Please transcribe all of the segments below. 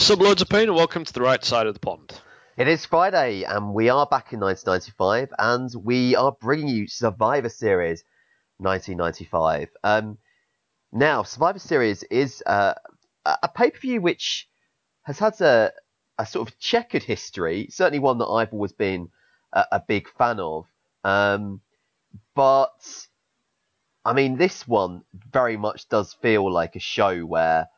Sub loads of pain, and welcome to the right side of the pond. It is Friday, and we are back in 1995, and we are bringing you Survivor Series 1995. Um, now, Survivor Series is uh, a pay per view which has had a, a sort of checkered history, certainly one that I've always been a, a big fan of. Um, but I mean, this one very much does feel like a show where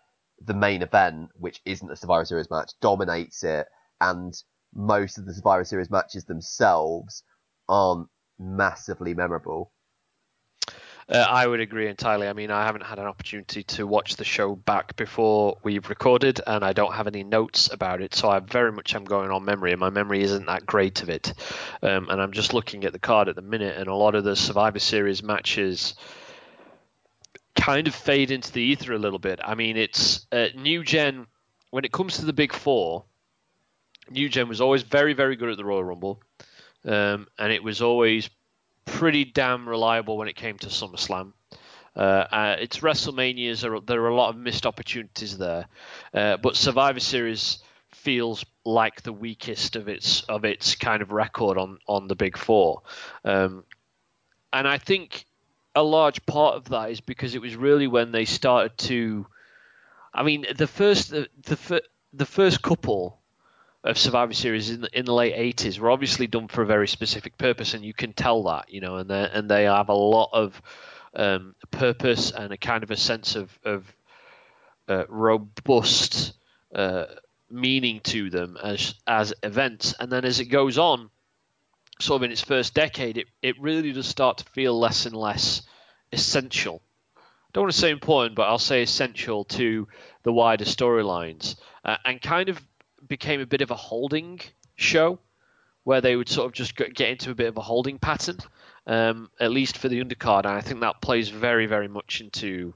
the main event, which isn't a Survivor Series match, dominates it, and most of the Survivor Series matches themselves aren't massively memorable. Uh, I would agree entirely. I mean, I haven't had an opportunity to watch the show back before we've recorded, and I don't have any notes about it, so I very much am going on memory, and my memory isn't that great of it. Um, and I'm just looking at the card at the minute, and a lot of the Survivor Series matches kind of fade into the ether a little bit. I mean, it's uh, New Gen, when it comes to the big four, New Gen was always very, very good at the Royal Rumble, um, and it was always pretty damn reliable when it came to SummerSlam. Uh, uh, its WrestleManias are there are a lot of missed opportunities there, uh, but Survivor Series feels like the weakest of its of its kind of record on on the Big Four, um, and I think a large part of that is because it was really when they started to. I mean, the first the the, the first couple of Survivor Series in the, in the late '80s were obviously done for a very specific purpose, and you can tell that, you know, and they and they have a lot of um, purpose and a kind of a sense of of uh, robust uh, meaning to them as as events, and then as it goes on, sort of in its first decade, it it really does start to feel less and less essential. I don't want to say important, but I'll say essential to the wider storylines, uh, and kind of became a bit of a holding show where they would sort of just get into a bit of a holding pattern, um, at least for the undercard. And I think that plays very, very much into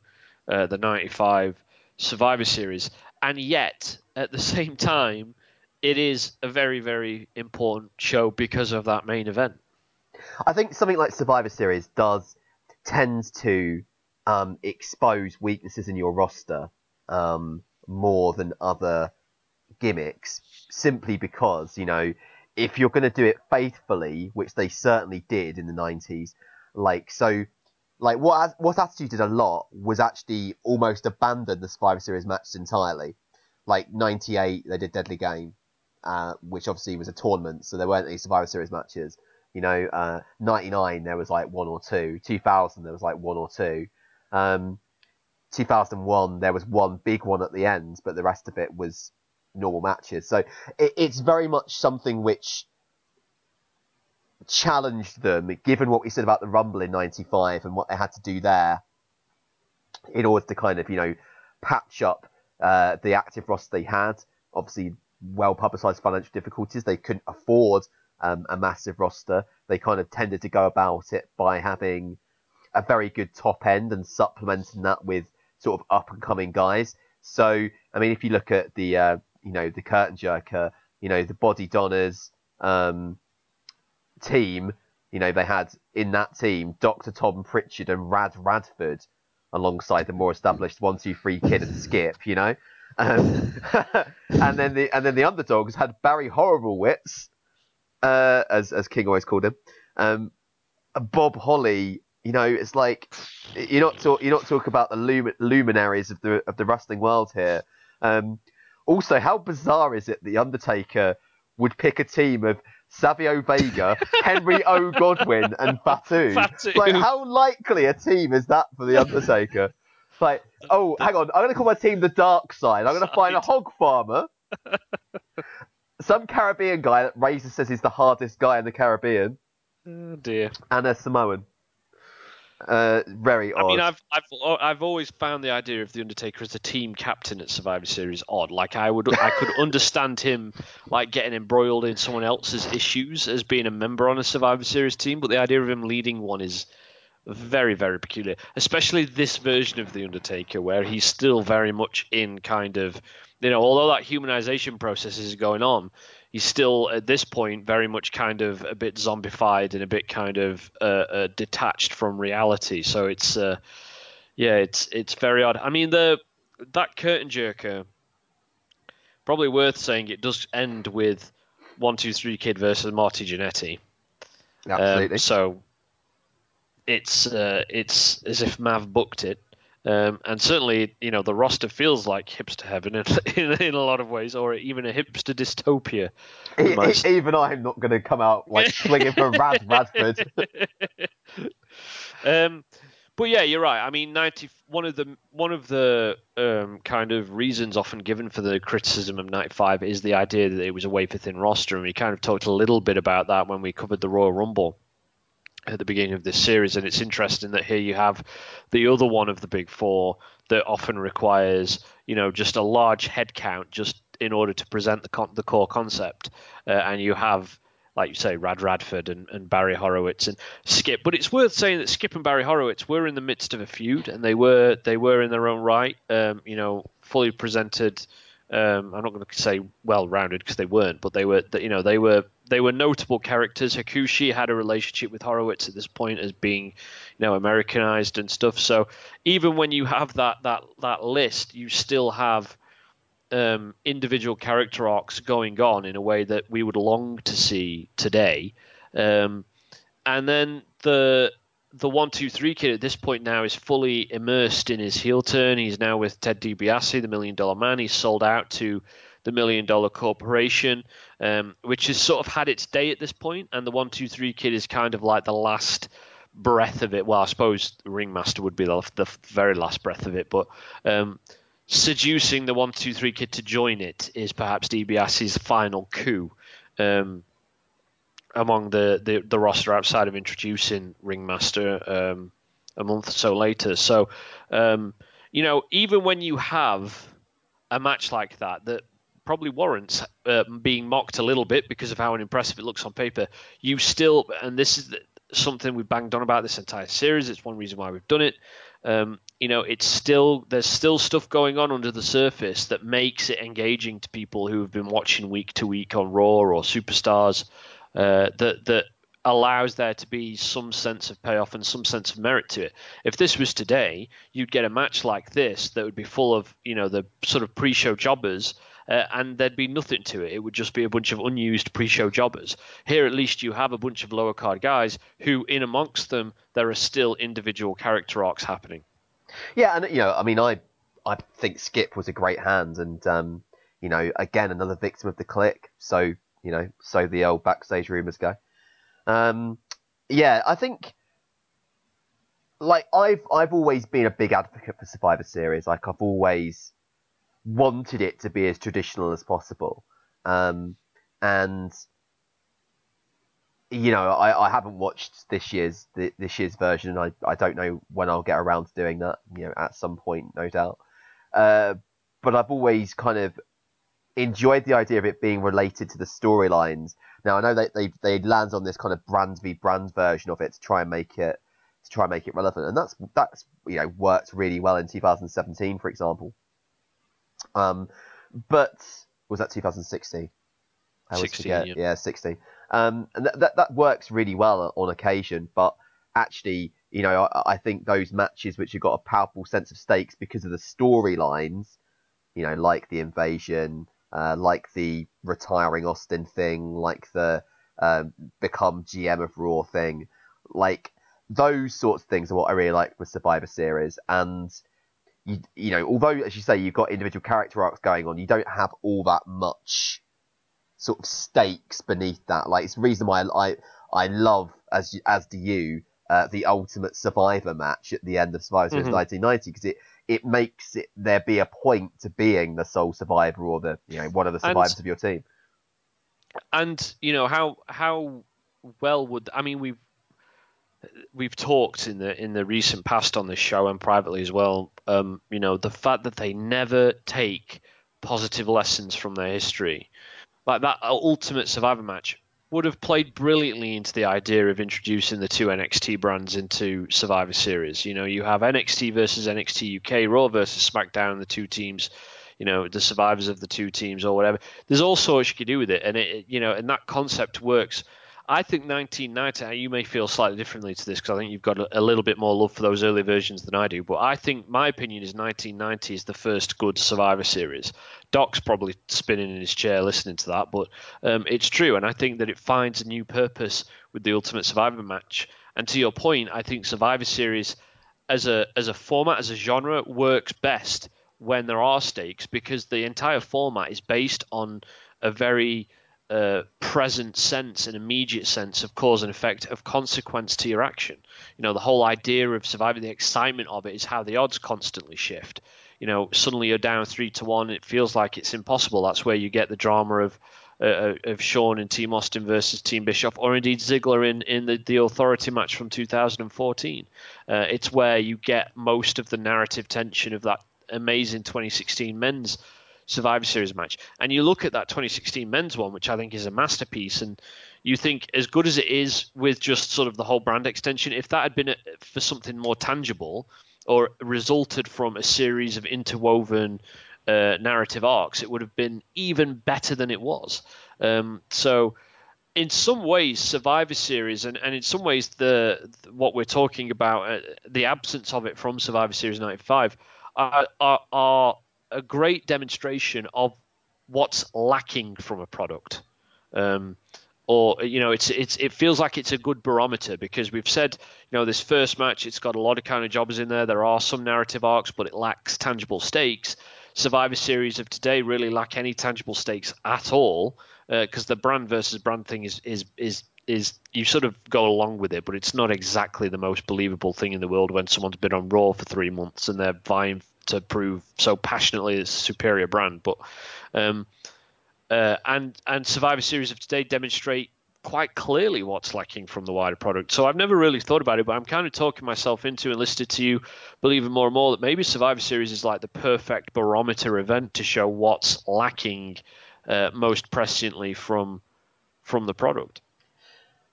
uh, the 95 Survivor Series. And yet, at the same time, it is a very, very important show because of that main event. I think something like Survivor Series does tend to um, expose weaknesses in your roster um, more than other gimmicks simply because, you know, if you're going to do it faithfully, which they certainly did in the 90s, like, so, like, what, what Attitude did a lot was actually almost abandon the Survivor Series matches entirely. Like, 98, they did Deadly Game, uh, which obviously was a tournament, so there weren't any Survivor Series matches. You know, uh, 99, there was like one or two. 2000, there was like one or two. Um, 2001, there was one big one at the end, but the rest of it was normal matches. So it, it's very much something which challenged them, given what we said about the Rumble in '95 and what they had to do there, in order to kind of you know patch up uh, the active roster they had. Obviously, well publicized financial difficulties. They couldn't afford um, a massive roster. They kind of tended to go about it by having a very good top end and supplementing that with sort of up and coming guys. So, I mean, if you look at the uh, you know, the curtain jerker, you know, the Bodydonnas um, team, you know, they had in that team Dr. Tom Prichard and Rad Radford alongside the more established one, two, three kid and Skip, you know. Um, and then the and then the underdogs had Barry Horriblewitz, uh, as as King always called him, um, Bob Holly. You know, it's like you're not talk you're not talking about the lum- luminaries of the of the wrestling world here. Um, also, how bizarre is it the Undertaker would pick a team of Savio Vega, Henry O. Godwinn, and Fatu? Fatu? Like, how likely a team is that for the Undertaker? Like, oh, hang on, I'm going to call my team the Dark Side. I'm going to find a hog farmer, some Caribbean guy that Razor says is the hardest guy in the Caribbean. Oh dear. And a Samoan. Uh, very odd. I mean, I've I've I've always found the idea of the Undertaker as a team captain at Survivor Series odd. Like I would I could understand him like getting embroiled in someone else's issues as being a member on a Survivor Series team, but the idea of him leading one is very very peculiar. Especially this version of the Undertaker, where he's still very much in kind of you know, although that humanization process is going on, he's still at this point very much kind of a bit zombified and a bit kind of uh, uh, detached from reality. So it's uh, yeah, it's it's very odd. I mean the that curtain jerker probably worth saying it does end with one two three kid versus Marty Jannetty. Absolutely. Um, so it's uh, it's as if Mav booked it. Um, and certainly, you know, the roster feels like hipster heaven in, in, in a lot of ways, or even a hipster dystopia. Even I'm not going to come out like swinging for Rad Radford. um, but yeah, you're right. I mean, ninety one of the one of the um, kind of reasons often given for the criticism of ninety five is the idea that it was a wafer thin roster, and we kind of talked a little bit about that when we covered the Royal Rumble at the beginning of this series. And it's interesting that here you have the other one of the big four that often requires, you know, just a large head count just in order to present the con- the core concept, uh, and you have like you say, Rad Radford and, and Barry Horowitz and Skip. But it's worth saying that Skip and Barry Horowitz were in the midst of a feud, and they were they were in their own right. Um, you know, fully presented. Um, I'm not going to say well rounded because they weren't, but they were. You know, they were they were notable characters. Hakushi had a relationship with Horowitz at this point as being, you know, Americanized and stuff. So even when you have that that that list, you still have um, individual character arcs going on in a way that we would long to see today. Um, and then the the one two three kid at this point now is fully immersed in his heel turn. He's now with Ted DiBiase, the Million Dollar Man. He's sold out to the Million Dollar Corporation, um, which has sort of had its day at this point. And the one two three kid is kind of like the last breath of it. Well, I suppose Ringmaster would be the, the very last breath of it, but um, seducing the one two three kid to join it is perhaps DiBiase's final coup um, among the, the, the roster outside of introducing Ringmaster um, a month or so later. So, um, you know, even when you have a match like that that probably warrants uh, being mocked a little bit because of how impressive it looks on paper, you still, and this is something we've banged on about this entire series. It's one reason why we've done it. Um, you know, it's still there's still stuff going on under the surface that makes it engaging to people who have been watching week to week on Raw or Superstars. Uh, that that allows there to be some sense of payoff and some sense of merit to it. If this was today, you'd get a match like this that would be full of you know the sort of pre-show jobbers. Uh, and there'd be nothing to it. It would just be a bunch of unused pre-show jobbers. Here, at least, you have a bunch of lower card guys who, in amongst them, there are still individual character arcs happening. Yeah, and you know, I mean, I I think Skip was a great hand, and um, you know, again, another victim of the Kliq. So you know, so the old backstage rumors go. Um, yeah, I think like I've I've always been a big advocate for Survivor Series. Like I've always wanted it to be as traditional as possible. Um, and you know, I, I haven't watched this year's this year's version, and I, I don't know when I'll get around to doing that. You know, at some point, no doubt. Uh, but I've always kind of enjoyed the idea of it being related to the storylines. Now I know that they they land on this kind of brand v brand version of it to try and make it to try and make it relevant, and that's that's you know worked really well in 2017, for example. Um, but was that 2016? I 16, forget. Yeah, yeah 16. Um, and that, that, that works really well on occasion, but actually, you know, I, I think those matches which have got a powerful sense of stakes because of the storylines, you know, like the invasion, uh, like the retiring Austin thing, like the um, become GM of Raw thing, like those sorts of things are what I really like with Survivor Series. And you, you know, although as you say, you've got individual character arcs going on, you don't have all that much sort of stakes beneath that. Like it's the reason why I I love as as do you uh, the Ultimate Survivor match at the end of Survivor Series mm-hmm. 1990 because it it makes it there be a point to being the sole survivor or the you know one of the survivors and, of your team. And you know how how well would I mean we've we've talked in the in the recent past on this show and privately as well. Um, you know the fact that they never take positive lessons from their history like that ultimate survivor match would have played brilliantly into the idea of introducing the two NXT brands into Survivor Series. You know, you have NXT versus NXT UK, Raw versus SmackDown, the two teams, you know, the survivors of the two teams or whatever. There's all sorts you could do with it, and it, you know, and that concept works. I think 1990. You may feel slightly differently to this because I think you've got a, a, little bit more love for those early versions than I do. But I think my opinion is 1990 is the first good Survivor Series. Doc's probably spinning in his chair listening to that, but um, it's true, and I think that it finds a new purpose with the Ultimate Survivor match. And to your point, I think Survivor Series as a as a format as a genre works best when there are stakes because the entire format is based on a very present sense, an immediate sense of cause and effect, of consequence to your action. You know, the whole idea of surviving, the excitement of it is how the odds constantly shift. You know, suddenly you're down three to one, it feels like it's impossible. That's where you get the drama of uh, uh of Shawn and Team Austin versus Team Bischoff, or indeed Ziggler in, in the, the Authority match from 2014. Uh, it's where you get most of the narrative tension of that amazing 2016 men's Survivor Series match. And you look at that 2016 men's one, which I think is a masterpiece, and you think, as good as it is with just sort of the whole brand extension, if that had been a, for something more tangible or resulted from a series of interwoven uh, narrative arcs, it would have been even better than it was. Um, so, in some ways, Survivor Series, and, and in some ways, the, what we're talking about, uh, the absence of it from Survivor Series '95, are, are, are a great demonstration of what's lacking from a product. Um, or you know, it's it's it feels like it's a good barometer because we've said you know this first match it's got a lot of kind of jobs in there. There are some narrative arcs, but it lacks tangible stakes. Survivor Series of today really lack any tangible stakes at all because uh, the brand versus brand thing is is is is you sort of go along with it, but it's not exactly the most believable thing in the world when someone's been on Raw for three months and they're vying to prove so passionately it's a superior brand. But um, uh, and and Survivor Series of today demonstrate quite clearly what's lacking from the wider product. So I've never really thought about it, but I'm kind of talking myself into and listed to you, believing more and more that maybe Survivor Series is like the perfect barometer event to show what's lacking uh, most presciently from from the product.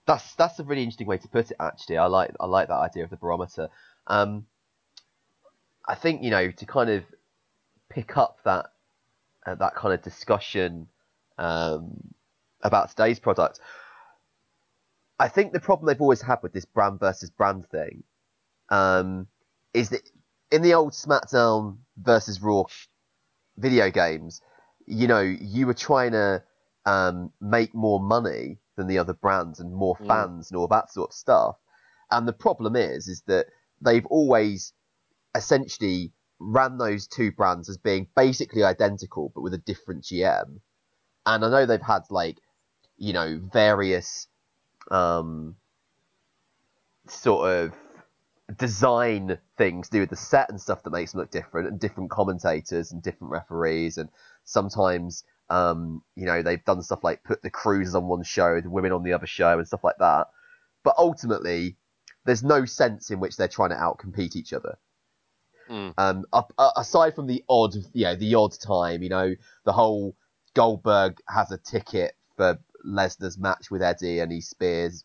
That's that's a really interesting way to put it. Actually, I like I like that idea of the barometer. Um, I think you know to kind of pick up that uh, that kind of discussion um, about today's product. I think the problem they've always had with this brand versus brand thing um, is that in the old SmackDown versus Raw video games, you know, you were trying to um, make more money than the other brands and more mm. fans mm. and all that sort of stuff. And the problem is, is that they've always essentially ran those two brands as being basically identical but with a different GM. And I know they've had like, you know, various um, sort of design things to do with the set and stuff that makes them look different and different commentators and different referees and sometimes um, you know they've done stuff like put the cruisers on one show the women on the other show and stuff like that but ultimately there's no sense in which they're trying to outcompete each other Mm. Um, aside from the odd, yeah, the odd time, you know, the whole Goldberg has a ticket for Lesnar's match with Eddie, and he spears,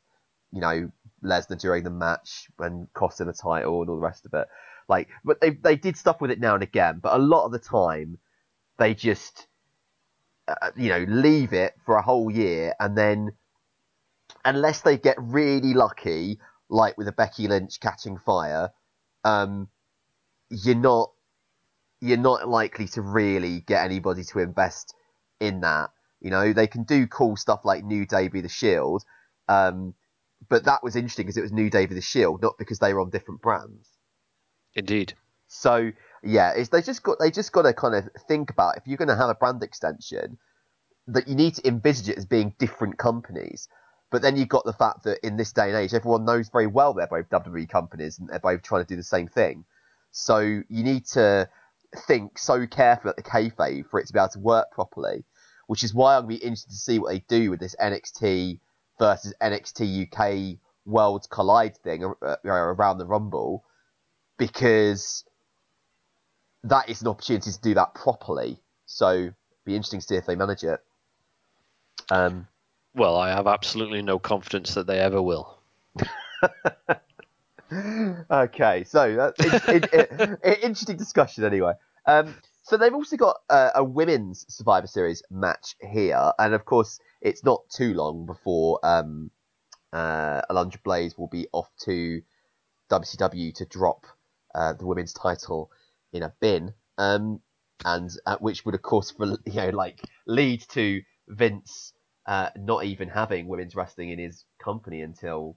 you know, Lesnar during the match and costs him a title and all the rest of it. Like, but they they did stuff with it now and again, but a lot of the time they just, uh, you know, leave it for a whole year and then, unless they get really lucky, like with a Becky Lynch catching fire, um, you're not you're not likely to really get anybody to invest in that. You know, they can do cool stuff like New Day be the Shield, um, but that was interesting because it was New Day be the Shield, not because they were on different brands. Indeed. So yeah, it's, they just got they just got to kind of think about if you're going to have a brand extension, that you need to envisage it as being different companies. But then you've got the fact that in this day and age, everyone knows very well they're both WWE companies and they're both trying to do the same thing. So you need to think so carefully at the kayfabe for it to be able to work properly, which is why I'm going to be interested to see what they do with this NXT versus NXT UK Worlds Collide thing uh, around the Rumble, because that is an opportunity to do that properly. So be interesting to see if they manage it. Um, well, I have absolutely no confidence that they ever will. okay, so that's it, it, it, interesting discussion anyway. Um, so they've also got uh, a women's Survivor Series match here, and of course it's not too long before um, uh, Alundra Blaze will be off to WCW to drop uh, the women's title in a bin, um, and uh, which would of course you know like lead to Vince uh, not even having women's wrestling in his company until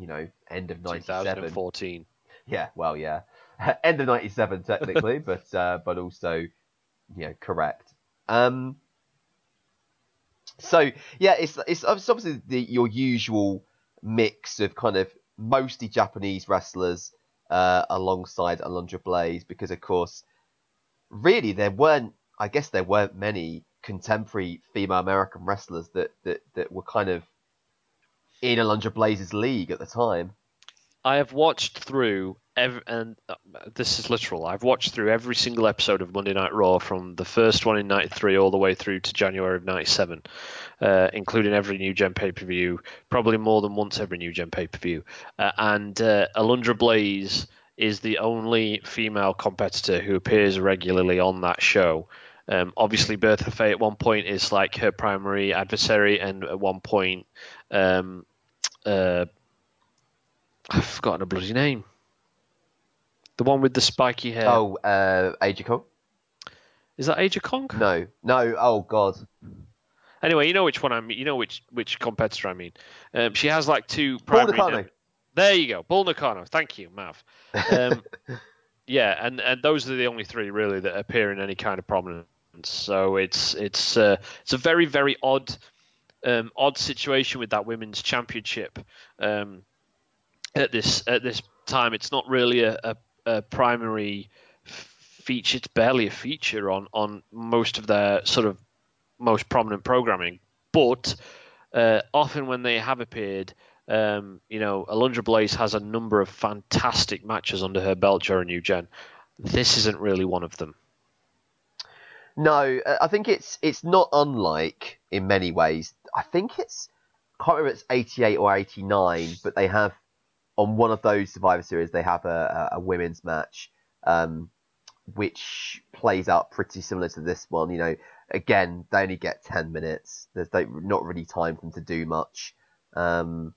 you know end of '97. 2014. Yeah, well, yeah, end of '97 technically, but uh, but also you know correct. Um, so yeah, it's it's obviously the, your usual mix of kind of mostly Japanese wrestlers uh, alongside Alundra Blaze because of course, really there weren't. I guess there weren't many contemporary female American wrestlers that that that were kind of in Alundra Blaze's league at the time. I have watched through every, and uh, this is literal. I've watched through every single episode of Monday Night Raw from the first one in '93 all the way through to January of '97, uh, including every New Gen pay per view, probably more than once every New Gen pay per view. Uh, and uh, Alundra Blaze is the only female competitor who appears regularly on that show. Um, obviously, Bertha Faye at one point is like her primary adversary, and at one point, um, uh, I've forgotten a bloody name. The one with the spiky hair. Oh, uh, Aja Kong? Is that Age of Kong? No, no. Oh God. Anyway, you know which one I mean. You know which which competitor I mean. Um, she has like two primary. Bull there you go, Bull Nakano. Thank you, Mav. Um, yeah, and and those are the only three really that appear in any kind of prominence. So it's it's uh, it's a very very odd um, odd situation with that women's championship. Um, at this at this time. It's not really a, a, a primary feature. It's barely a feature on on most of their sort of most prominent programming. But uh, often when they have appeared, um, you know, Alundra Blaze has a number of fantastic matches under her belt during New Gen. This isn't really one of them. No, I think it's it's not unlike in many ways. I think it's I can't remember it's 88 or 89, but they have on one of those Survivor Series, they have a, a, women's match, um, which plays out pretty similar to this one. You know, again, they only get 10 minutes. There's not really time for them to do much. Um,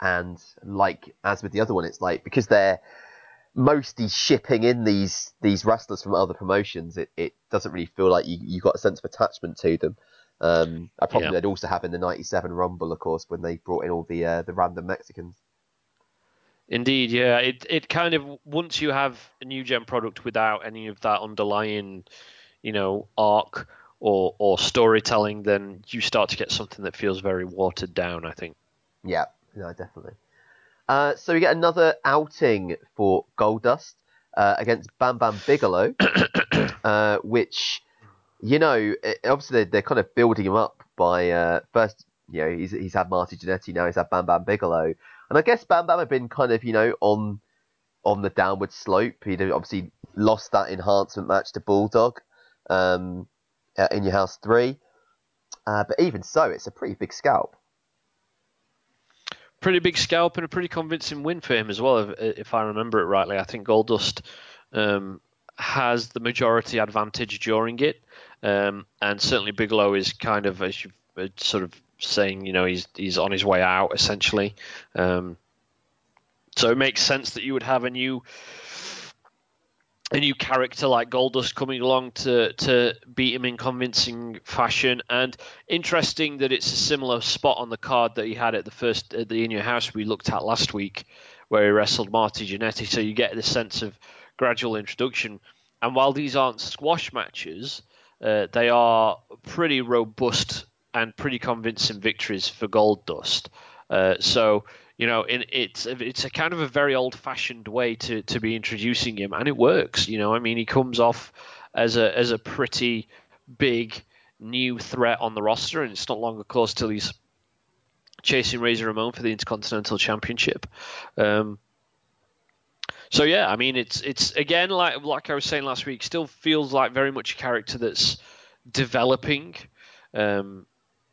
and like, as with the other one, it's like, because they're mostly shipping in these, these wrestlers from other promotions, it, it doesn't really feel like you, you got a sense of attachment to them. Um, I probably yeah. they'd also have in the '97 Rumble, of course, when they brought in all the uh, the random Mexicans. Indeed, yeah. It it kind of once you have a new gen product without any of that underlying, you know, arc or or storytelling, then you start to get something that feels very watered down. I think. Yeah, no, definitely. Uh, so we get another outing for Goldust uh, against Bam Bam Bigelow, uh, which you know, obviously they're, they're, kind of building him up by uh, first, you know, he's he's had Marty Jannetty, now he's had Bam Bam Bigelow, and I guess Bam Bam had been kind of, you know, on on the downward slope. He'd obviously lost that enhancement match to Bulldog um, in your house three. Uh, but even so, it's a pretty big scalp. Pretty big scalp and a pretty convincing win for him as well, if, if I remember it rightly. I think Goldust um, has the majority advantage during it, um, and certainly Bigelow is kind of, as you sort of saying, you know, he's he's on his way out essentially. Um, so it makes sense that you would have a new a new character like Goldust coming along to to beat him in convincing fashion. And interesting that it's a similar spot on the card that he had at the first at the In Your House we looked at last week, where he wrestled Marty Jannetty. So you get the sense of gradual introduction. And while these aren't squash matches, uh, they are pretty robust and pretty convincing victories for Goldust. Uh, so you know, it's it's a kind of a very old-fashioned way to to be introducing him, and it works. You know, I mean, he comes off as a as a pretty big new threat on the roster, and it's not long, of course, till he's chasing Razor Ramon for the Intercontinental Championship. Um, so yeah, I mean, it's it's again like like I was saying last week, still feels like very much a character that's developing. Um,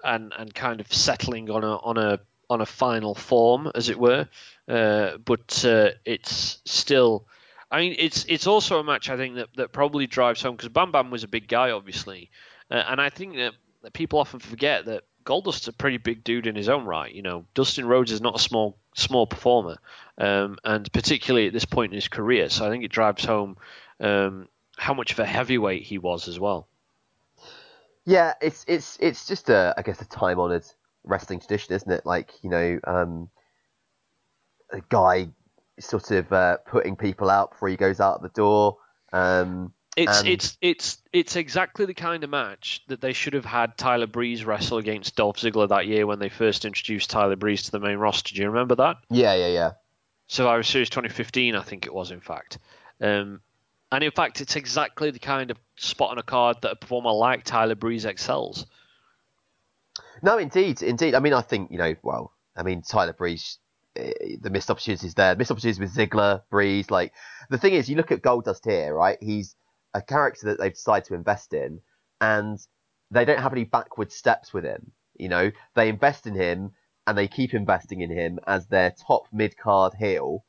and and kind of settling on a on a on a final form, as it were. Uh, but uh, it's still, I mean, it's it's also a match I think that, that probably drives home because Bam Bam was a big guy, obviously, uh, and I think that, that people often forget that Goldust's a pretty big dude in his own right. You know, Dustin Rhodes is not a small small performer, um, and particularly at this point in his career. So I think it drives home um, how much of a heavyweight he was as well. Yeah, it's it's it's just a I guess a time honoured wrestling tradition, isn't it? Like you know, um, a guy sort of uh, putting people out before he goes out the door. Um, it's and... it's it's it's exactly the kind of match that they should have had Tyler Breeze wrestle against Dolph Ziggler that year when they first introduced Tyler Breeze to the main roster. Do you remember that? Yeah, yeah, yeah. Survivor Series 2015, I think it was, in fact. Um, and in fact, it's exactly the kind of spot on a card that a performer like Tyler Breeze excels. No, indeed, indeed. I mean, I think you know, well, I mean, Tyler Breeze, eh, the missed opportunities there, missed opportunities with Ziggler, Breeze. Like the thing is, you look at Goldust here, right? He's a character that they've decided to invest in, and they don't have any backward steps with him. You know, they invest in him and they keep investing in him as their top mid card heel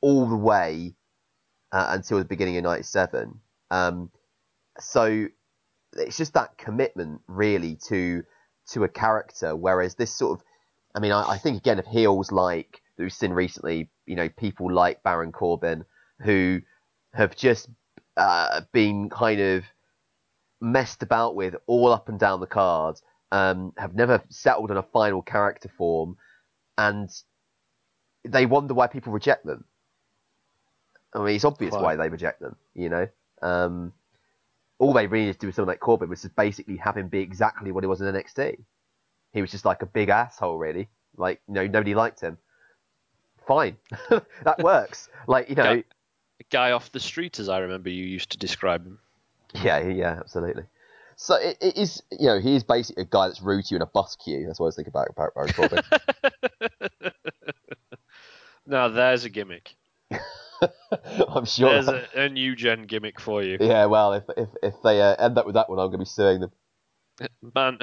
all the way uh, until the beginning of '97. Um, so it's just that commitment, really, to to a character. Whereas this sort of, I mean, I, I think again of heels like that we've seen recently, you know, people like Baron Corbin who have just uh, been kind of messed about with all up and down the card, um, have never settled on a final character form, and they wonder why people reject them. I mean, it's obvious Quite. why they reject them, you know. Um, all they really need to do with someone like Corbin was just basically have him be exactly what he was in NXT. He was just like a big asshole, really. Like, you know, nobody liked him. Fine, that works. Like, you know, guy off the street, as I remember you used to describe him. Yeah, yeah, absolutely. So it, it is, you know, he is basically a guy that's rude to you in a bus queue. That's what I was thinking about about Baron Corbin. now there's a gimmick. I'm sure there's a, a, new gen gimmick for you. Yeah, well, if if if they uh, end up with that one, I'm going to be suing them. Man,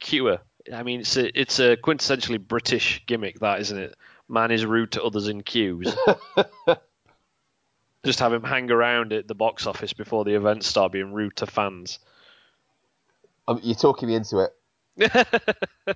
queuer. I mean, it's a it's a quintessentially British gimmick, that isn't it? Man is rude to others in queues. Just have him hang around at the box office before the events start being rude to fans. Um, you're talking me into it.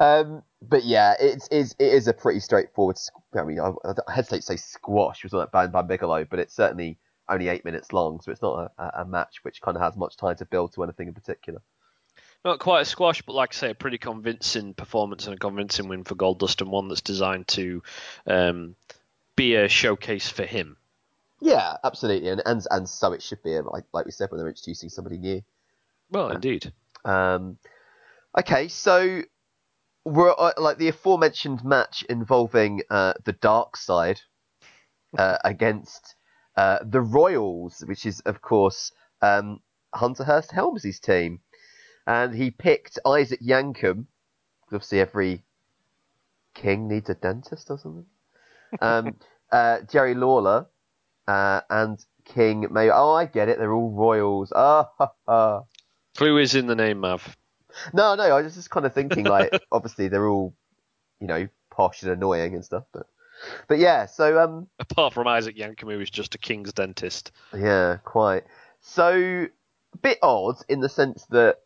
um, but yeah, it's, it's a pretty straightforward. I mean, I, I hesitate to say squash was like Bam Bam Bigelow, but it's certainly only eight minutes long, so it's not a, a match which kind of has much time to build to anything in particular. Not quite a squash, but like I say, a pretty convincing performance and a convincing win for Goldust, and one that's designed to um, be a showcase for him. Yeah, absolutely, and and, and so it should be. Like like we said, when they're introducing somebody new. Well, indeed. Um, okay, so we're uh, like the aforementioned match involving uh, the dark side uh, against uh, the Royals, which is of course um, Hunter Hearst Helmsley's team, and he picked Isaac Yankem. Obviously, every king needs a dentist or something um, uh, Jerry Lawler uh, and King May. Oh, I get it. They're all royals. Ah, ha, ha. Clue is in the name, Mav. No, no. I was just kind of thinking, like, obviously they're all, you know, posh and annoying and stuff, but. But yeah, so um, apart from Isaac Yankem, who is just a king's dentist. Yeah, quite. So a bit odd in the sense that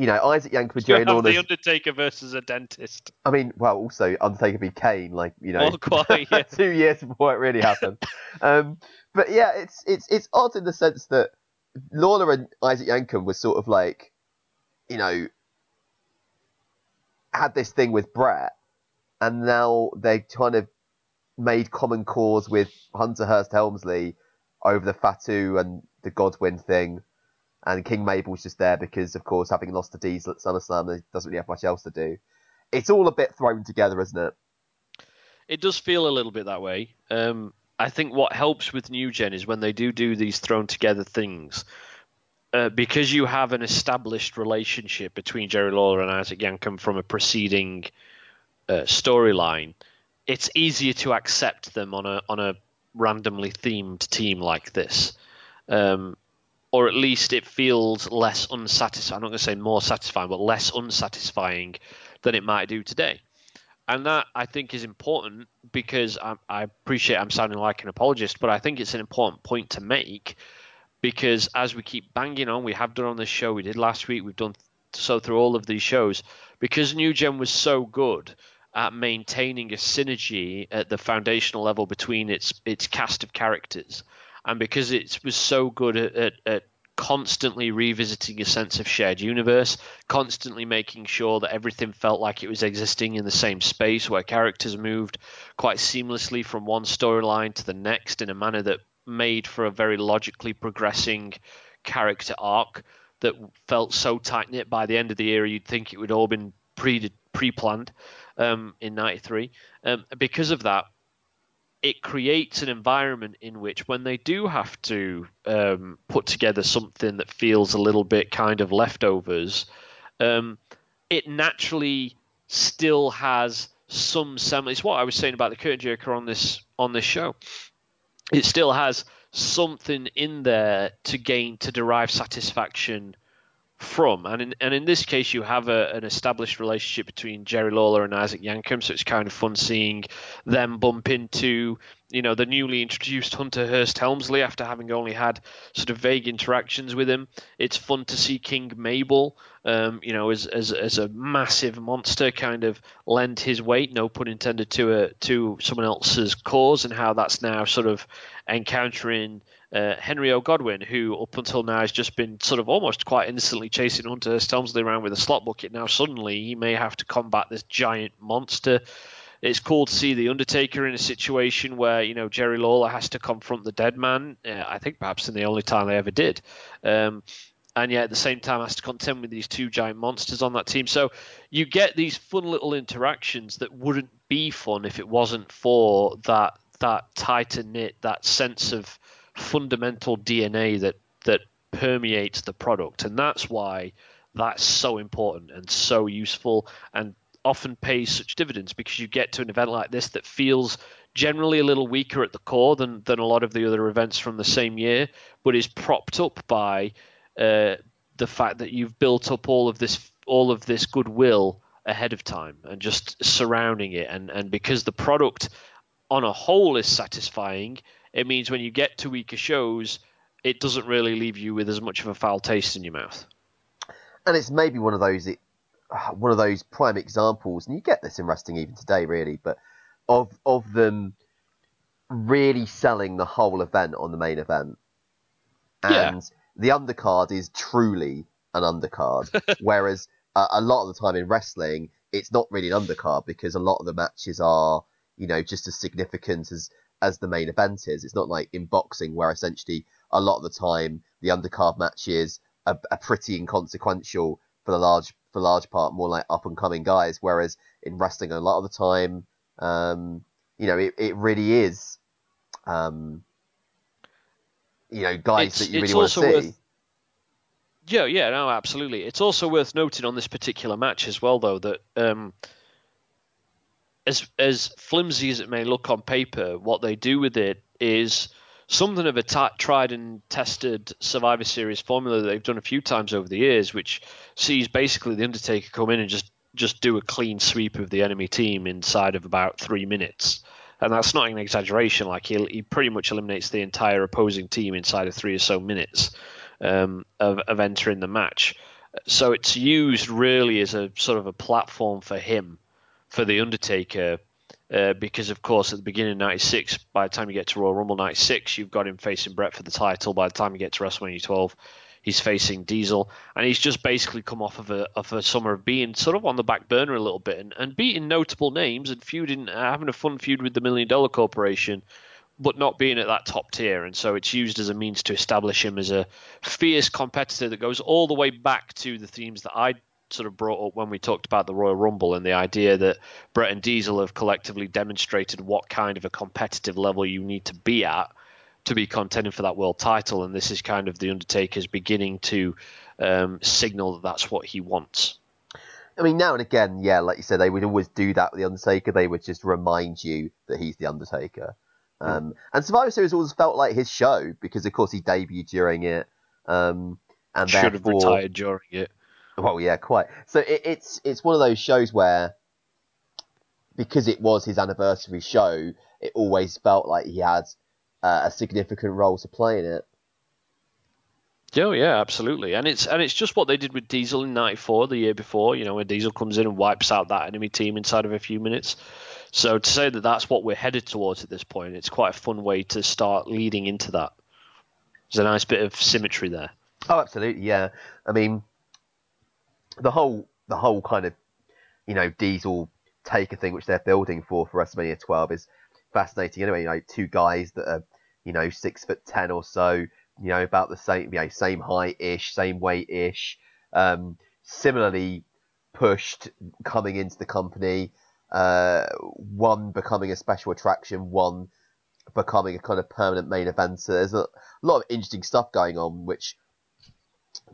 you know, Isaac Yankovic, Jerry Lawler. The Undertaker versus a dentist. I mean, well, also Undertaker be Kane, like you know, quite, yeah. two years before it really happened. um, but yeah, it's it's it's odd in the sense that Lawler and Isaac Yankem was sort of like, you know, had this thing with Bret, and now they kind of made common cause with Hunter Hearst Helmsley over the Fatu and the Godwinn thing and King Mabel's just there because, of course, having lost to Diesel at SummerSlam, he doesn't really have much else to do. It's all a bit thrown together, isn't it? It does feel a little bit that way. Um, I think what helps with New Gen is when they do do these thrown together things, uh, because you have an established relationship between Jerry Lawler and Isaac Yankem from a preceding uh, storyline. It's easier to accept them on a on a randomly themed team like this. Um, or at least it feels less unsatisfying. I'm not going to say more satisfying, but less unsatisfying than it might do today. And that I think is important because I, I appreciate I'm sounding like an apologist, but I think it's an important point to make because as we keep banging on, we have done on this show, we did last week, we've done so through all of these shows, because New Gen was so good at maintaining a synergy at the foundational level between its its cast of characters, and because it was so good at, at, at constantly revisiting a sense of shared universe, constantly making sure that everything felt like it was existing in the same space where characters moved quite seamlessly from one storyline to the next in a manner that made for a very logically progressing character arc that felt so tight knit by the end of the era you'd think it would all been pre pre planned um, in '93. Um, because of that, it creates an environment in which when they do have to um, put together something that feels a little bit kind of leftovers, um, it naturally still has some semblance. It's what I was saying about the curtain jerker on this on this show. It still has something in there to gain to derive satisfaction from. And in, and in this case, you have a, an established relationship between Jerry Lawler and Isaac Yankem, so it's kind of fun seeing them bump into, you know, the newly introduced Hunter Hearst Helmsley after having only had sort of vague interactions with him. It's fun to see King Mabel, um, you know, as, as, as a massive monster kind of lend his weight, no pun intended, to a to someone else's cause, and how that's now sort of encountering uh, Henry O. Godwinn, who up until now has just been sort of almost quite innocently chasing Hunter Helmsley around with a slot bucket. Now suddenly he may have to combat this giant monster. It's cool to see the Undertaker in a situation where you know Jerry Lawler has to confront the dead man. Uh, I think perhaps in the only time they ever did. Um, and yet at the same time has to contend with these two giant monsters on that team. So you get these fun little interactions that wouldn't be fun if it wasn't for that that tighter knit, that sense of fundamental DNA that that permeates the product, and that's why that's so important and so useful and often pays such dividends because you get to an event like this that feels generally a little weaker at the core than than a lot of the other events from the same year, but is propped up by uh, the fact that you've built up all of this all of this goodwill ahead of time and just surrounding it. And and because the product on a whole is satisfying it means when you get to weaker shows, it doesn't really leave you with as much of a foul taste in your mouth. And it's maybe one of those one of those prime examples, and you get this in wrestling even today, really, but of of them really selling the whole event on the main event, and yeah. the undercard is truly an undercard, whereas uh, a lot of the time in wrestling, it's not really an undercard because a lot of the matches are, you know, just as significant as as the main event is. It's not like in boxing where essentially a lot of the time the undercard matches are, are pretty inconsequential for the large for large part, more like up and coming guys. Whereas in wrestling, a lot of the time, um, you know, it, it really is, um, you know, guys it's, that you really want to see. Worth, yeah, yeah, no, absolutely. It's also worth noting on this particular match as well, though, that um, as as flimsy as it may look on paper, what they do with it is something of a t- tried and tested Survivor Series formula that they've done a few times over the years, which sees basically the Undertaker come in and just just do a clean sweep of the enemy team inside of about three minutes. And that's not an exaggeration. Like he, he pretty much eliminates the entire opposing team inside of three or so minutes um, of, of entering the match. So it's used really as a sort of a platform for him for the Undertaker. Uh, because of course at the beginning of '96, by the time you get to Royal Rumble '96, you've got him facing Bret for the title. By the time you get to WrestleMania 12, he's facing Diesel, and he's just basically come off of a of a summer of being sort of on the back burner a little bit and, and beating notable names and feuding, uh, having a fun feud with the Million Dollar Corporation, but not being at that top tier. And so it's used as a means to establish him as a fierce competitor that goes all the way back to the themes that I sort of brought up when we talked about the Royal Rumble and the idea that Bret and Diesel have collectively demonstrated what kind of a competitive level you need to be at to be contending for that world title. And this is kind of the Undertaker's beginning to um, signal that that's what he wants. I mean, now and again, yeah, like you said, they would always do that with the Undertaker. They would just remind you that he's the Undertaker. Hmm. Um, and Survivor Series always felt like his show because, of course, he debuted during it. Um, and should therefore, have retired during it. Well, yeah, quite. So it, it's it's one of those shows where because it was his anniversary show, it always felt like he had uh, a significant role to play in it. Oh yeah, absolutely, and it's and it's just what they did with Diesel in '94, the year before. You know, when Diesel comes in and wipes out that enemy team inside of a few minutes. So to say that that's what we're headed towards at this point, it's quite a fun way to start leading into that. There's a nice bit of symmetry there. Oh, absolutely, yeah. I mean, the whole the whole kind of you know Diesel Taker thing which they're building for for WrestleMania 12 is fascinating. Anyway, you know, two guys that are you know six foot ten or so, you know, about the same, you know, same height ish, same weight ish, um, similarly pushed coming into the company. Uh, one becoming a special attraction, one becoming a kind of permanent main event. So there's a lot of interesting stuff going on, which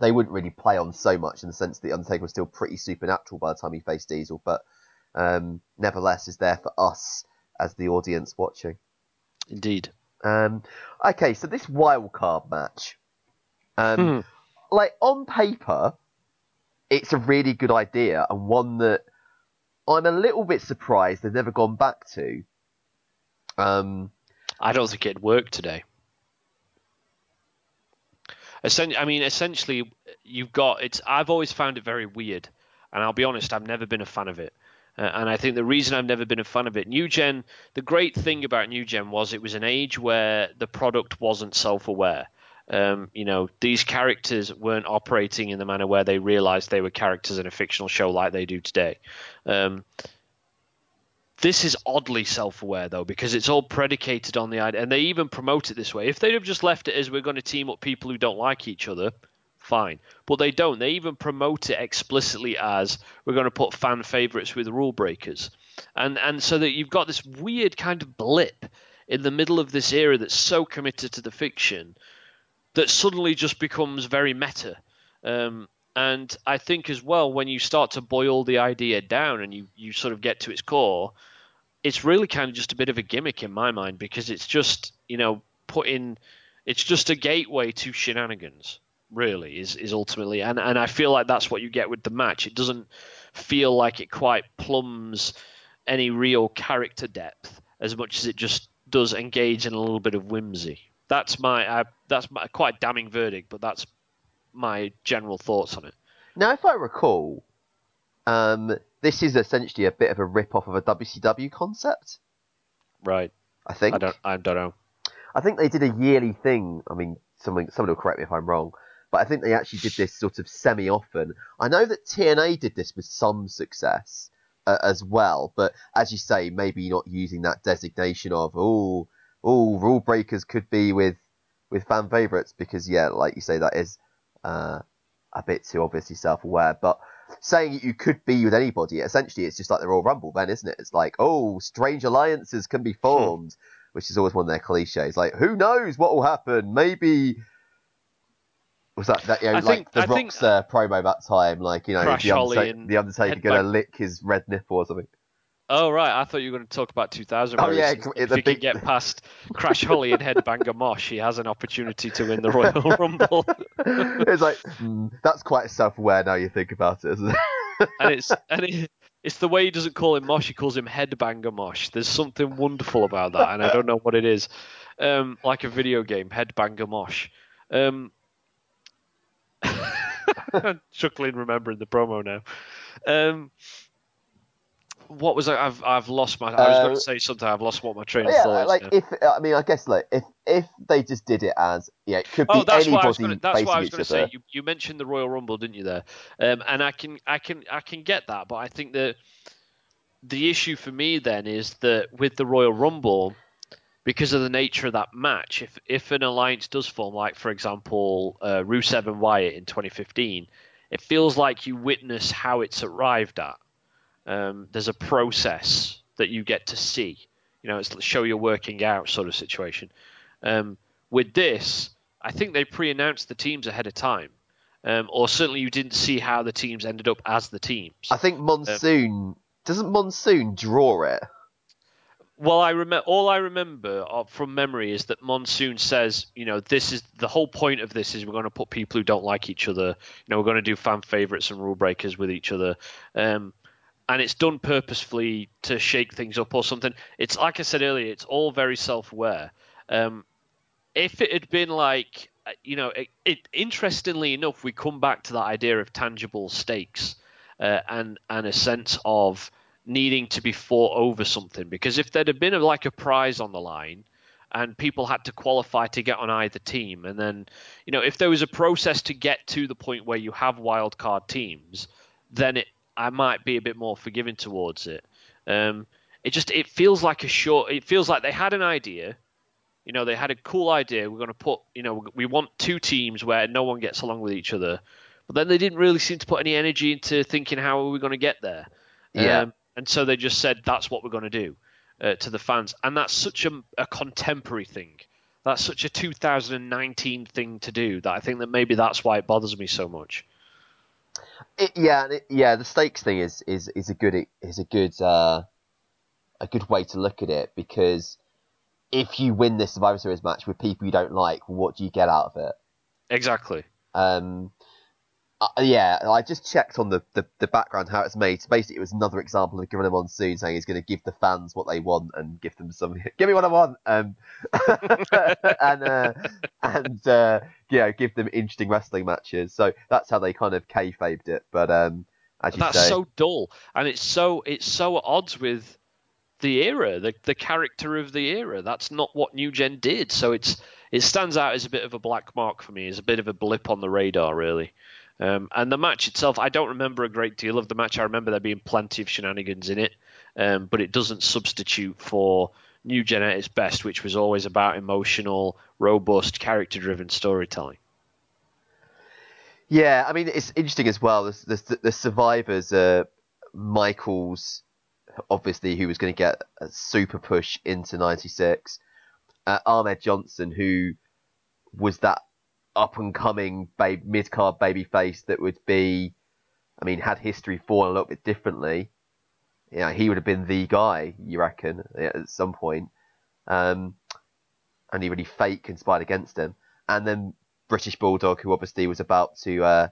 they wouldn't really play on so much in the sense that the Undertaker was still pretty supernatural by the time he faced Diesel, but um, nevertheless is there for us as the audience watching. Indeed. Um, okay, so this wild card match, um, hmm. like on paper, it's a really good idea and one that I'm a little bit surprised they've never gone back to. Um, I don't think it'd work today. I mean, essentially, you've got it's. I've always found it very weird, and I'll be honest, I've never been a fan of it. Uh, and I think the reason I've never been a fan of it, New Gen, the great thing about New Gen was it was an age where the product wasn't self-aware. Um, you know, these characters weren't operating in the manner where they realized they were characters in a fictional show like they do today. Um, this is oddly self-aware though because it's all predicated on the idea and they even promote it this way. If they'd have just left it as we're going to team up people who don't like each other fine. But they don't. They even promote it explicitly as we're going to put fan favorites with rule breakers. And and so that you've got this weird kind of blip in the middle of this era that's so committed to the fiction that suddenly just becomes very meta. Um, and I think as well, when you start to boil the idea down and you, you sort of get to its core, it's really kind of just a bit of a gimmick in my mind because it's just, you know, putting, it's just a gateway to shenanigans, really, is, is ultimately. And, and I feel like that's what you get with the match. It doesn't feel like it quite plumbs any real character depth as much as it just does engage in a little bit of whimsy. That's my, uh, that's my quite damning verdict, but that's my general thoughts on it. Now, if I recall, um, this is essentially a bit of a rip off of a WCW concept. Right. I think. I don't. I don't know. I think they did a yearly thing. I mean, someone someone will correct me if I'm wrong, but I think they actually did this sort of semi often. I know that TNA did this with some success uh, as well, but as you say, maybe not using that designation of oh oh rule breakers could be with with fan favorites because yeah, like you say, that is uh, a bit too obviously self-aware. But saying you could be with anybody, essentially, it's just like the Royal Rumble, then, isn't it? It's like, oh, strange alliances can be hmm. formed, hmm. which is always one of their cliches. Like, who knows what will happen? Maybe was that that you know, I like think, the I Rock's think, uh, promo that time, like you know, the Undertaker, the Undertaker gonna lick his red nipple or something. Oh right, I thought you were going to talk about 2000. Oh yeah, if he big... can get past Crash Holly and Headbanger Mosh, he has an opportunity to win the Royal Rumble. it's like mm, that's quite self-aware now you think about it, isn't it? and it's and it, it's the way he doesn't call him Mosh; he calls him Headbanger Mosh. There's something wonderful about that, and I don't know what it is. Um, like a video game, Headbanger Mosh. Um, chuckling, remembering the promo now. Um, what was I? I've I've lost my. I was uh, going to say something. I've lost what my train of yeah, thought. Like if I mean, I guess like if if they just did it as yeah, it could be oh, that's anybody. Gonna, that's what I was going to say. You, you mentioned the Royal Rumble, didn't you? There, um, and I can I can I can get that, but I think that the issue for me then is that with the Royal Rumble, because of the nature of that match, if if an alliance does form, like for example, uh, Rusev and Wyatt in 2015, it feels like you witness how it's arrived at um, there's a process that you get to see. You know, it's show you're working out sort of situation. Um, with this, I think they pre-announced the teams ahead of time, um, or certainly you didn't see how the teams ended up as the teams. I think Monsoon um, doesn't Monsoon draw it. Well, I remember all I remember of, from memory is that Monsoon says, you know, this is the whole point of this is we're going to put people who don't like each other. You know, we're going to do fan favorites and rule breakers with each other. Um, and it's done purposefully to shake things up or something. It's like I said earlier, it's all very self-aware. Um, if it had been like you know, it, it, interestingly enough, we come back to that idea of tangible stakes uh, and and a sense of needing to be fought over something. Because if there'd have been a, like a prize on the line, and people had to qualify to get on either team, and then you know, if there was a process to get to the point where you have wild card teams, then it I might be a bit more forgiving towards it. Um, it just it feels like a short. It feels like they had an idea you know, they had a cool idea. We're going to put, you know, we want two teams where no one gets along with each other. But then they didn't really seem to put any energy into thinking how are we going to get there. Yeah. Um, and so they just said that's what we're going to do uh, to the fans, and that's such a, a contemporary thing. That's such a 2019 thing to do that I think that maybe that's why it bothers me so much. It, yeah, it, yeah. The stakes thing is is is a good is a good uh, a good way to look at it because if you win this Survivor Series match with people you don't like, what do you get out of it? Exactly. Um, uh, yeah, I just checked on the, the, the, background how it's made. So basically, it was another example of Gorilla Monsoon saying he's going to give the fans what they want and give them some. Give me what I want, um, and uh, and uh, yeah, give them interesting wrestling matches. So that's how they kind of kayfabed it. But um, as you that's say, so dull, and it's so it's so at odds with the era, the the character of the era. That's not what New Gen did. So it's it stands out as a bit of a black mark for me, as a bit of a blip on the radar, really. Um, and the match itself, I don't remember a great deal of the match. I remember there being plenty of shenanigans in it, um, but it doesn't substitute for New Gen at its best, which was always about emotional, robust, character-driven storytelling. Yeah, I mean it's interesting as well. The, the, the survivors, uh, Michaels obviously who was going to get a super push into 96. Uh, Ahmed Johnson, who was that up and coming mid card baby face that would be, I mean, had history fallen a little bit differently. Yeah, he would have been the guy, you reckon, at some point. Um, and he really fate conspired against him. And then British Bulldog, who obviously was about to uh,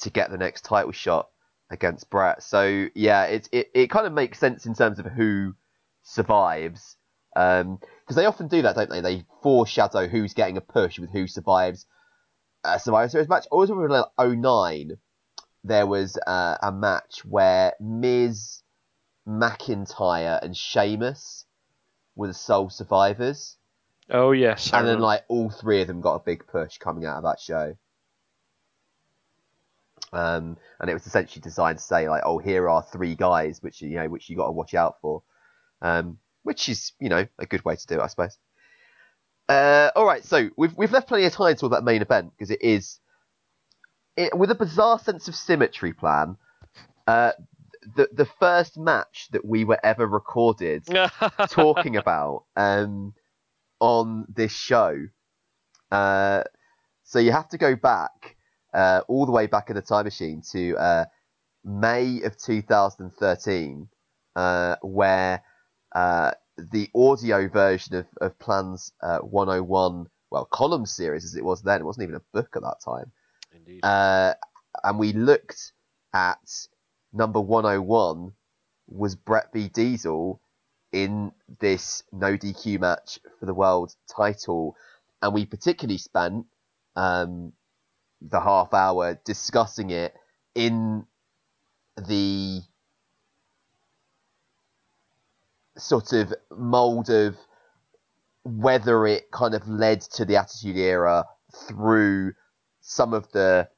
to get the next title shot against Bret. So yeah, it, it, it kind of makes sense in terms of who survives. Because um, they often do that, don't they? They foreshadow who's getting a push with who survives a Survivor Series match. I always remember in 09, there was uh, a match where Miz, McIntyre, and Sheamus were the sole survivors. Oh yes, I and then like all three of them got a big push coming out of that show. Um, and it was essentially designed to say like, oh, here are three guys which you know which you got to watch out for, um, which is you know a good way to do it, I suppose. Uh, all right, so we've we've left plenty of time to that main event because it is it, with a bizarre sense of symmetry plan. Uh, the the first match that we were ever recorded talking about um, on this show. Uh, so you have to go back uh, all the way back in the time machine to uh, May of 2013, uh, where uh, the audio version of, of Plans uh, 101, well, column series as it was then, it wasn't even a book at that time. Indeed. Uh, and we looked at number 101 was Bret v Diesel in this no DQ match for the world title. And we particularly spent um, the half hour discussing it in the sort of mold of whether it kind of led to the Attitude Era through some of the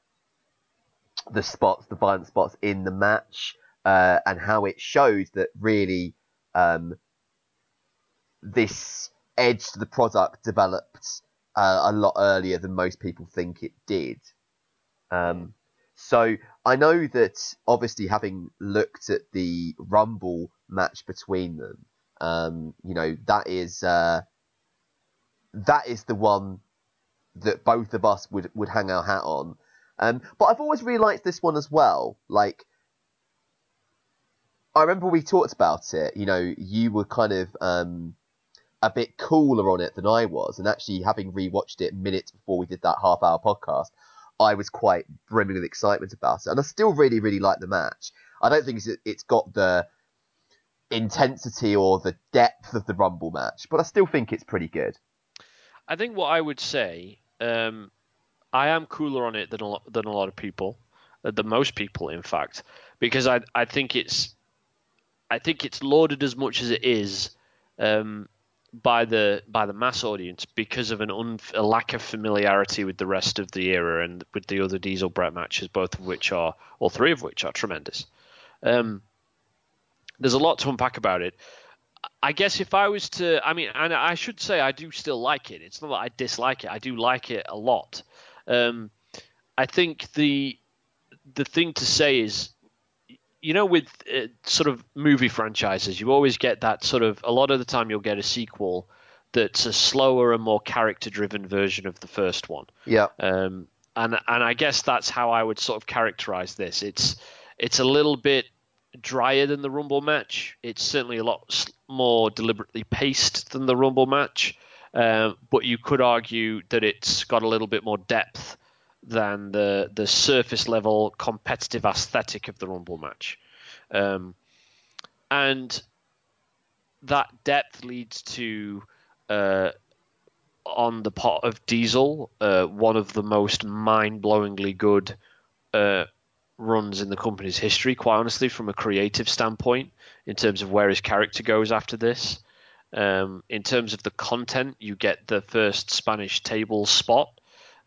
the spots, the violent spots in the match, uh, and how it shows that really um, this edge to the product developed uh, a lot earlier than most people think it did. Um, so I know that obviously having looked at the Rumble match between them, um, you know that is uh, that is the one that both of us would would hang our hat on. Um, but I've always really liked this one as well. Like I remember we talked about it. You know, you were kind of um, a bit cooler on it than I was, and actually having rewatched it minutes before we did that half hour podcast, I was quite brimming with excitement about it, and I still really, really like the match. I don't think it's, it's got the intensity or the depth of the Rumble match, but I still think it's pretty good. I think what I would say um, I am cooler on it than a lot, than a lot of people, uh, than most people, in fact, because I I think it's I think it's lauded as much as it is um, by the by the mass audience because of an un, a lack of familiarity with the rest of the era and with the other Diesel Bret matches, both of which are, or three of which are tremendous. Um, there's a lot to unpack about it. I guess if I was to, I mean, and I should say I do still like it. It's not that I dislike it. I do like it a lot. Um, I think the the thing to say is you know, with uh, sort of movie franchises, you always get that sort of. A lot of the time, you'll get a sequel that's a slower and more character-driven version of the first one. Yeah. Um, and and I guess that's how I would sort of characterize this. It's it's a little bit drier than the Rumble match. It's certainly a lot more deliberately paced than the Rumble match. Um, but you could argue that it's got a little bit more depth than the the surface level competitive aesthetic of the Rumble match, um, and that depth leads to uh, on the part of Diesel uh, one of the most mind-blowingly good uh, runs in the company's history. Quite honestly, from a creative standpoint, in terms of where his character goes after this. Um, in terms of the content, you get the first Spanish table spot,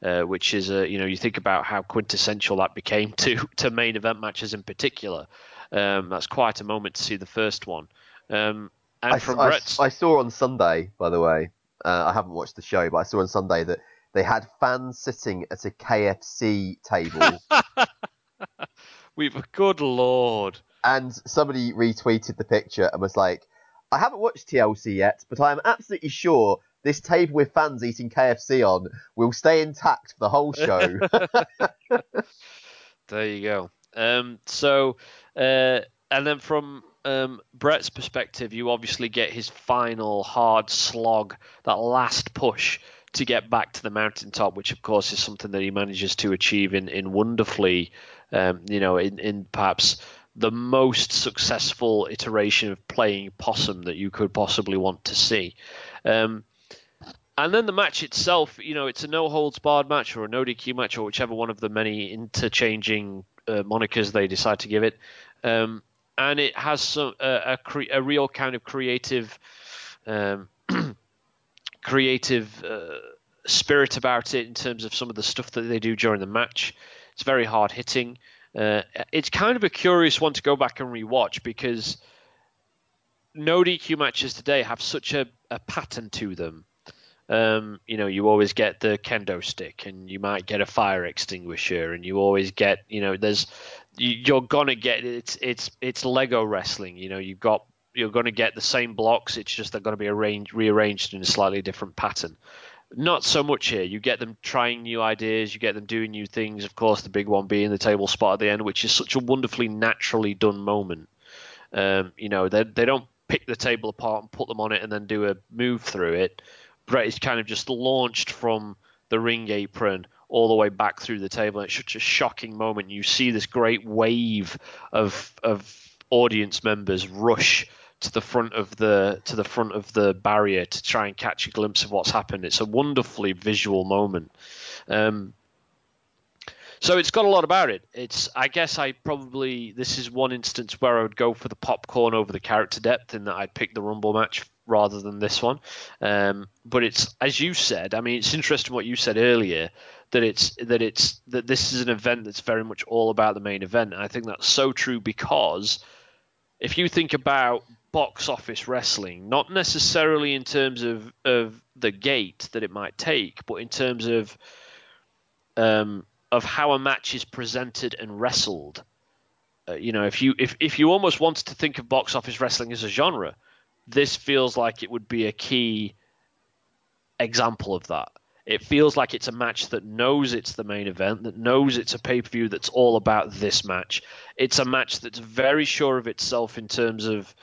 uh, which is a you know you think about how quintessential that became to to main event matches in particular. Um, that's quite a moment to see the first one. Um, and I, from I, Bret's, I saw on Sunday, by the way. Uh, I haven't watched the show, but I saw on Sunday that they had fans sitting at a KFC table. we've good lord. And somebody retweeted the picture and was like, I haven't watched TLC yet, but I am absolutely sure this table with fans eating KFC on will stay intact for the whole show. there you go. Um, so, uh, and then from um, Bret's perspective, you obviously get his final hard slog, that last push to get back to the mountaintop, which of course is something that he manages to achieve in, in wonderfully, um, you know, in, in perhaps the most successful iteration of playing possum that you could possibly want to see. Um, and then the match itself, you know, it's a no holds barred match or a no DQ match or whichever one of the many interchanging uh, monikers they decide to give it. Um, and it has some uh, a, cre- a real kind of creative, um, creative uh, spirit about it in terms of some of the stuff that they do during the match. It's very hard hitting. Uh, it's kind of a curious one to go back and rewatch because no DQ matches today have such a, a pattern to them um, you know, you always get the kendo stick, and you might get a fire extinguisher, and you always get, you know, there's, you're gonna get it's it's it's Lego wrestling. You know, you've got you're gonna get the same blocks. It's just they're gonna be arranged rearranged in a slightly different pattern. Not so much here. You get them trying new ideas. You get them doing new things. Of course, the big one being the table spot at the end, which is such a wonderfully naturally done moment. Um, you know, they they don't pick the table apart and put them on it and then do a move through it Bret is kind of just launched from the ring apron all the way back through the table. And It's such a shocking moment. You see this great wave of of audience members rush to the front of the to the front of the barrier to try and catch a glimpse of what's happened. It's a wonderfully visual moment. Um, so it's got a lot about it. It's I guess I probably this is one instance where I would go for the popcorn over the character depth in that I'd pick the Rumble match rather than this one. Um, but it's as you said. I mean, it's interesting what you said earlier that it's that it's that this is an event that's very much all about the main event. And I think that's so true because if you think about box office wrestling, not necessarily in terms of of the gate that it might take, but in terms of um, of how a match is presented and wrestled. Uh, you know, if you if if you almost wanted to think of box office wrestling as a genre, this feels like it would be a key example of that. It feels like it's a match that knows it's the main event, that knows it's a pay per view that's all about this match. It's a match that's very sure of itself in terms of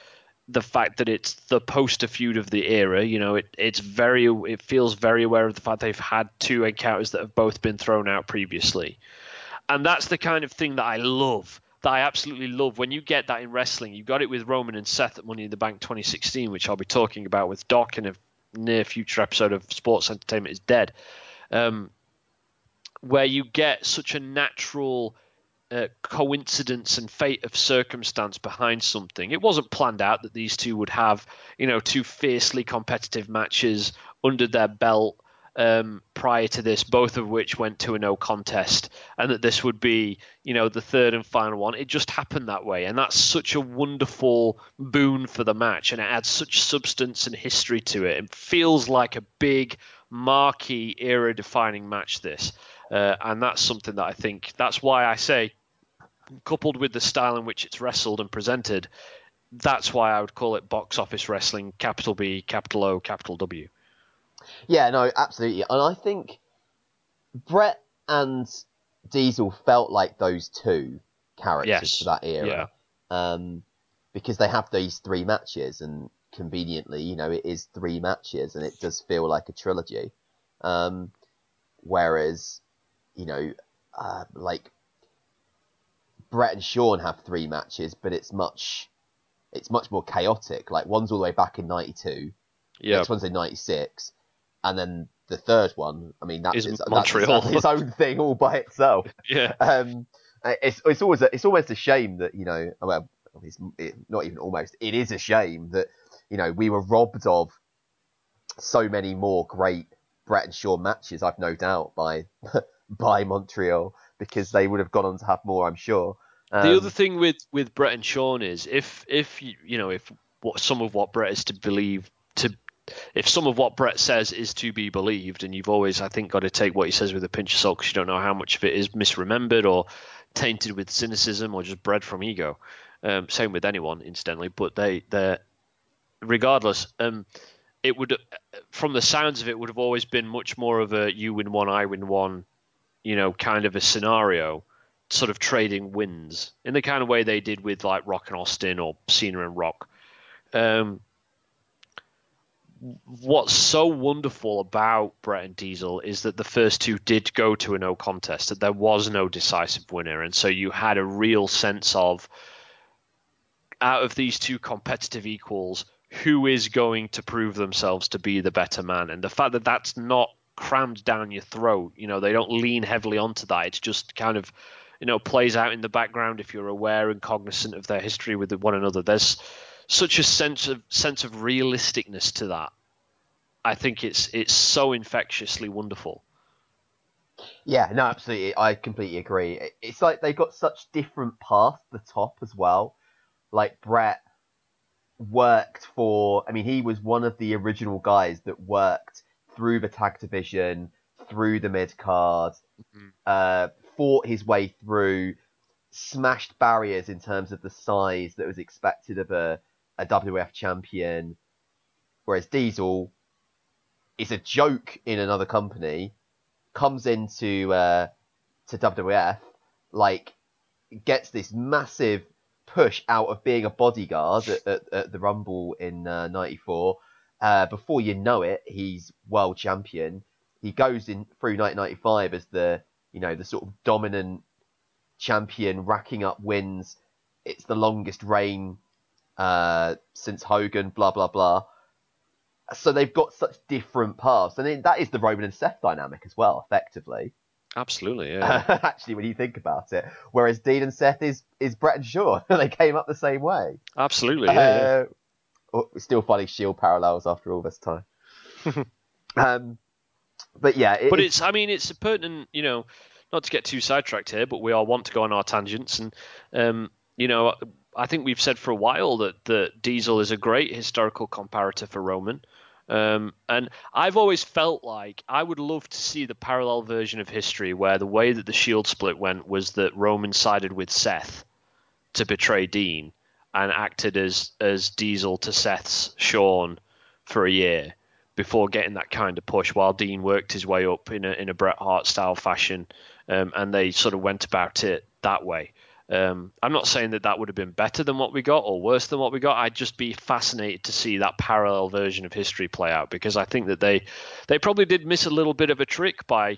the fact that it's the poster feud of the era. You know, it it's very it feels very aware of the fact they've had two encounters that have both been thrown out previously, and that's the kind of thing that I love that I absolutely love. When you get that in wrestling, you got it with Roman and Seth at Money in the Bank 2016, which I'll be talking about with Doc in a near future episode of Sports Entertainment is Dead. Um, where you get such a natural coincidence and fate of circumstance behind something. It wasn't planned out that these two would have, you know, two fiercely competitive matches under their belt um, prior to this, both of which went to a no contest, and that this would be, you know, the third and final one. It just happened that way, and that's such a wonderful boon for the match, and it adds such substance and history to it. It feels like a big marquee era-defining match. This, uh, and that's something that I think. That's why I say, coupled with the style in which it's wrestled and presented, that's why I would call it box office wrestling, capital B, capital O, capital W. Yeah, no, absolutely. And I think Bret and Diesel felt like those two characters Yes. for that era. Um, because they have these three matches, and conveniently, you know, it is three matches, and it does feel like a trilogy. Um, whereas, you know, uh, like Bret and Shawn have three matches, but it's much, it's much more chaotic. Like one's all the way back in '92, Yeah, next one's in '96, and then the third one. I mean, that's, Is its, that's Montreal. its, its own thing all by itself. yeah, Um, it's it's always a, it's almost a shame that you know, well, it's it, not even almost. It is a shame that you know we were robbed of so many more great Bret and Shawn matches. I've no doubt by by Montreal because they would have gone on to have more. I'm sure. Um, the other thing with with Bret and Shawn is if if you you know if what some of what Bret is to believe to if some of what Bret says is to be believed, and you've always I think got to take what he says with a pinch of salt because you don't know how much of it is misremembered or tainted with cynicism or just bred from ego. Um, same with anyone, incidentally, but they they regardless. Um, it would, from the sounds of it, would have always been much more of a you win one, I win one, you know, kind of a scenario, sort of trading wins in the kind of way they did with like Rock and Austin or Cena and Rock. Um, what's so wonderful about Bret and Diesel is that the first two did go to a no contest, that there was no decisive winner, and so you had a real sense of out of these two competitive equals, who is going to prove themselves to be the better man? And the fact that that's not crammed down your throat, you know, they don't lean heavily onto that. It's just kind of, you know, plays out in the background if you're aware and cognizant of their history with one another. There's such a sense of sense of realisticness to that. I think it's it's so infectiously wonderful. Yeah, no, absolutely. I completely agree. It's like they got such different paths to the top as well. Like Bret worked for, I mean, he was one of the original guys that worked through the tag division, through the mid card, Mhm. uh, fought his way through, smashed barriers in terms of the size that was expected of a, a WF champion. Whereas Diesel is a joke in another company, comes into uh, to WWF, like gets this massive push out of being a bodyguard at, at, at the Rumble in '94. Uh, before you know it, he's world champion. He goes in through 1995 as the you know the sort of dominant champion, racking up wins. It's the longest reign uh, since Hogan. Blah blah blah. So they've got such different paths, and it, that is the Roman and Seth dynamic as well, effectively. Absolutely, yeah. Actually, when you think about it, whereas Dean and Seth is is Bret and Shawn, they came up the same way. Absolutely, yeah. yeah. Uh, oh, still finding Shield parallels after all this time. um, but yeah, it, but it's I mean it's a pertinent you know not to get too sidetracked here, but we all want to go on our tangents and um, you know I think we've said for a while that that Diesel is a great historical comparator for Roman. Um, and I've always felt like I would love to see the parallel version of history where the way that the Shield split went was that Roman sided with Seth to betray Dean and acted as as Diesel to Seth's Shawn for a year before getting that kind of push while Dean worked his way up in a in a Bret Hart style fashion um, and they sort of went about it that way. Um, I'm not saying that that would have been better than what we got or worse than what we got. I'd just be fascinated to see that parallel version of history play out because I think that they they probably did miss a little bit of a trick by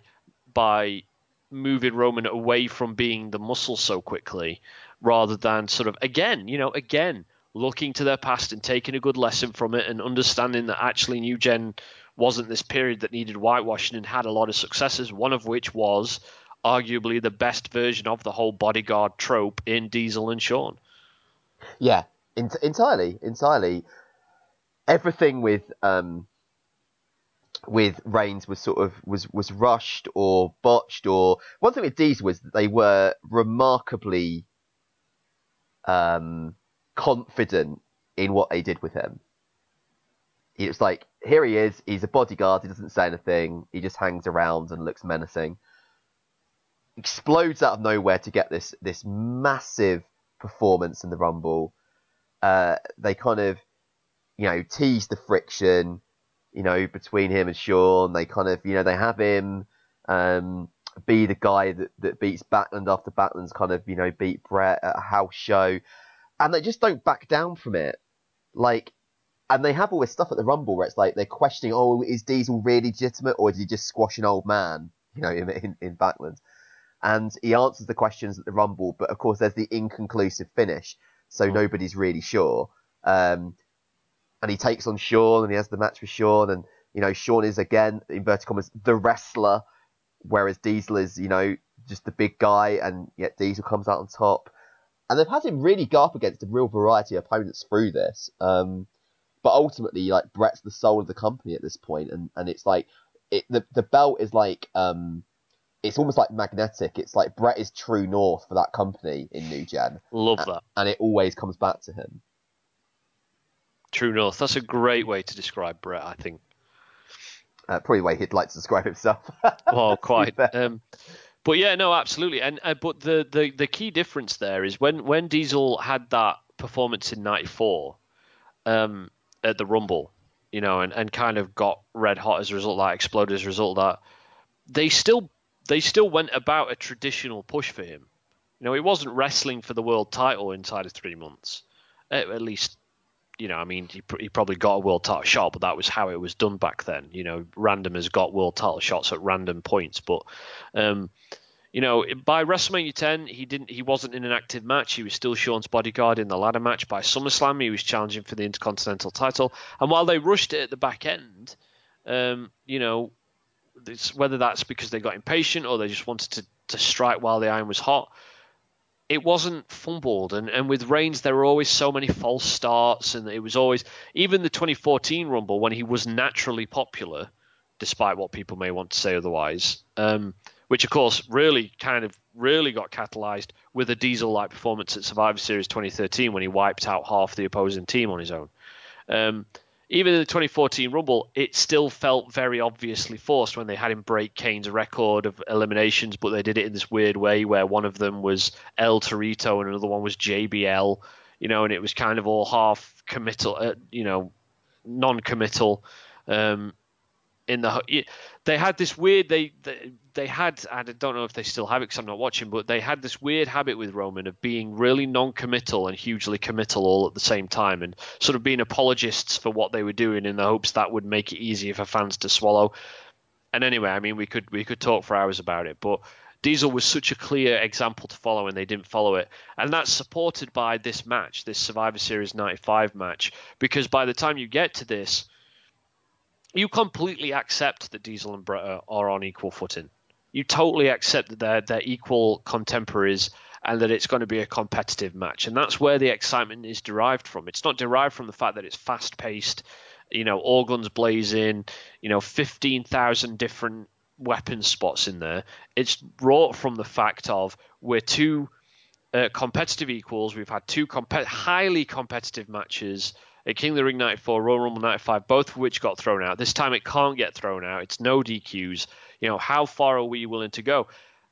by moving Roman away from being the muscle so quickly rather than sort of again, you know, again looking to their past and taking a good lesson from it and understanding that actually New Gen wasn't this period that needed whitewashing and had a lot of successes, one of which was arguably the best version of the whole bodyguard trope in Diesel and Shawn. Yeah, entirely, entirely. Everything with um, with Reigns was sort of was was rushed or botched or one thing with Diesel was that they were remarkably um, confident in what they did with him. It's like here he is, he's a bodyguard, he doesn't say anything, he just hangs around and looks menacing. Explodes out of nowhere to get this this massive performance in the Rumble. Uh, they kind of, you know, tease the friction you know, between him and Shawn. They kind of, you know, they have him um, be the guy that, that beats Backlund after Backlund's kind of, you know, beat Bret at a house show. And they just don't back down from it. Like, and they have all this stuff at the Rumble where it's like they're questioning, oh, is Diesel really legitimate or did he just squash an old man, you know, in, in, in Backlund? And he answers the questions at the Rumble, but of course there's the inconclusive finish, so mm. nobody's really sure. Um, and he takes on Shawn and he has the match with Shawn and you know Shawn is again inverted commas the wrestler, whereas Diesel is you know just the big guy and yet Diesel comes out on top. And they've had him really go up against a real variety of opponents through this. Um, but ultimately, like Bret's the soul of the company at this point, and, and it's like it the the belt is like um, it's almost like magnetic. It's like Bret is true north for that company in New Gen. Love that, and it always comes back to him. True North. That's a great way to describe Bret. I think. Uh, probably the way he'd like to describe himself. well, quite. Um, but yeah, no, absolutely. And uh, but the, the the key difference there is when when Diesel had that performance in '94 um, at the Rumble, you know, and, and kind of got red hot as a result of that, exploded as a result of that. They still they still went about a traditional push for him. You know, he wasn't wrestling for the world title inside of three months, at, at least you know, I mean, he, he probably got a world title shot, but that was how it was done back then. You know, random has got world title shots at random points, but um, you know, by WrestleMania 10, he didn't, he wasn't in an active match. He was still Shawn's bodyguard in the ladder match. By SummerSlam, he was challenging for the Intercontinental title. And while they rushed it at the back end, um, you know, whether that's because they got impatient or they just wanted to, to strike while the iron was hot, it wasn't fumbled. And, and with Reigns, there were always so many false starts, and it was always even the 2014 Rumble when he was naturally popular, despite what people may want to say otherwise. Um, which of course really kind of really got catalyzed with a diesel-like performance at Survivor Series 2013 when he wiped out half the opposing team on his own. Um, even in the 2014 Rumble, it still felt very obviously forced when they had him break Kane's record of eliminations, but they did it in this weird way where one of them was El Torito and another one was JBL, you know, and it was kind of all half committal, uh, you know, non-committal. Um, in the they had this weird they, they they had I don't know if they still have it because I'm not watching, but they had this weird habit with Roman of being really non-committal and hugely committal all at the same time, and sort of being apologists for what they were doing in the hopes that would make it easier for fans to swallow. And anyway, I mean, we could we could talk for hours about it, but Diesel was such a clear example to follow, and they didn't follow it. And that's supported by this match, this Survivor Series 95 match, because by the time you get to this, you completely accept that Diesel and Bret are on equal footing you totally accept that they're they're equal contemporaries and that it's going to be a competitive match. And that's where the excitement is derived from. It's not derived from the fact that it's fast paced, you know, all guns blazing, you know, 15,000 different weapon spots in there. It's brought from the fact of we're two uh, competitive equals. We've had two comp- highly competitive matches at King of the Ring 94, Royal Rumble 95, both of which got thrown out. This time it can't get thrown out. It's no DQs. You know, how far are we willing to go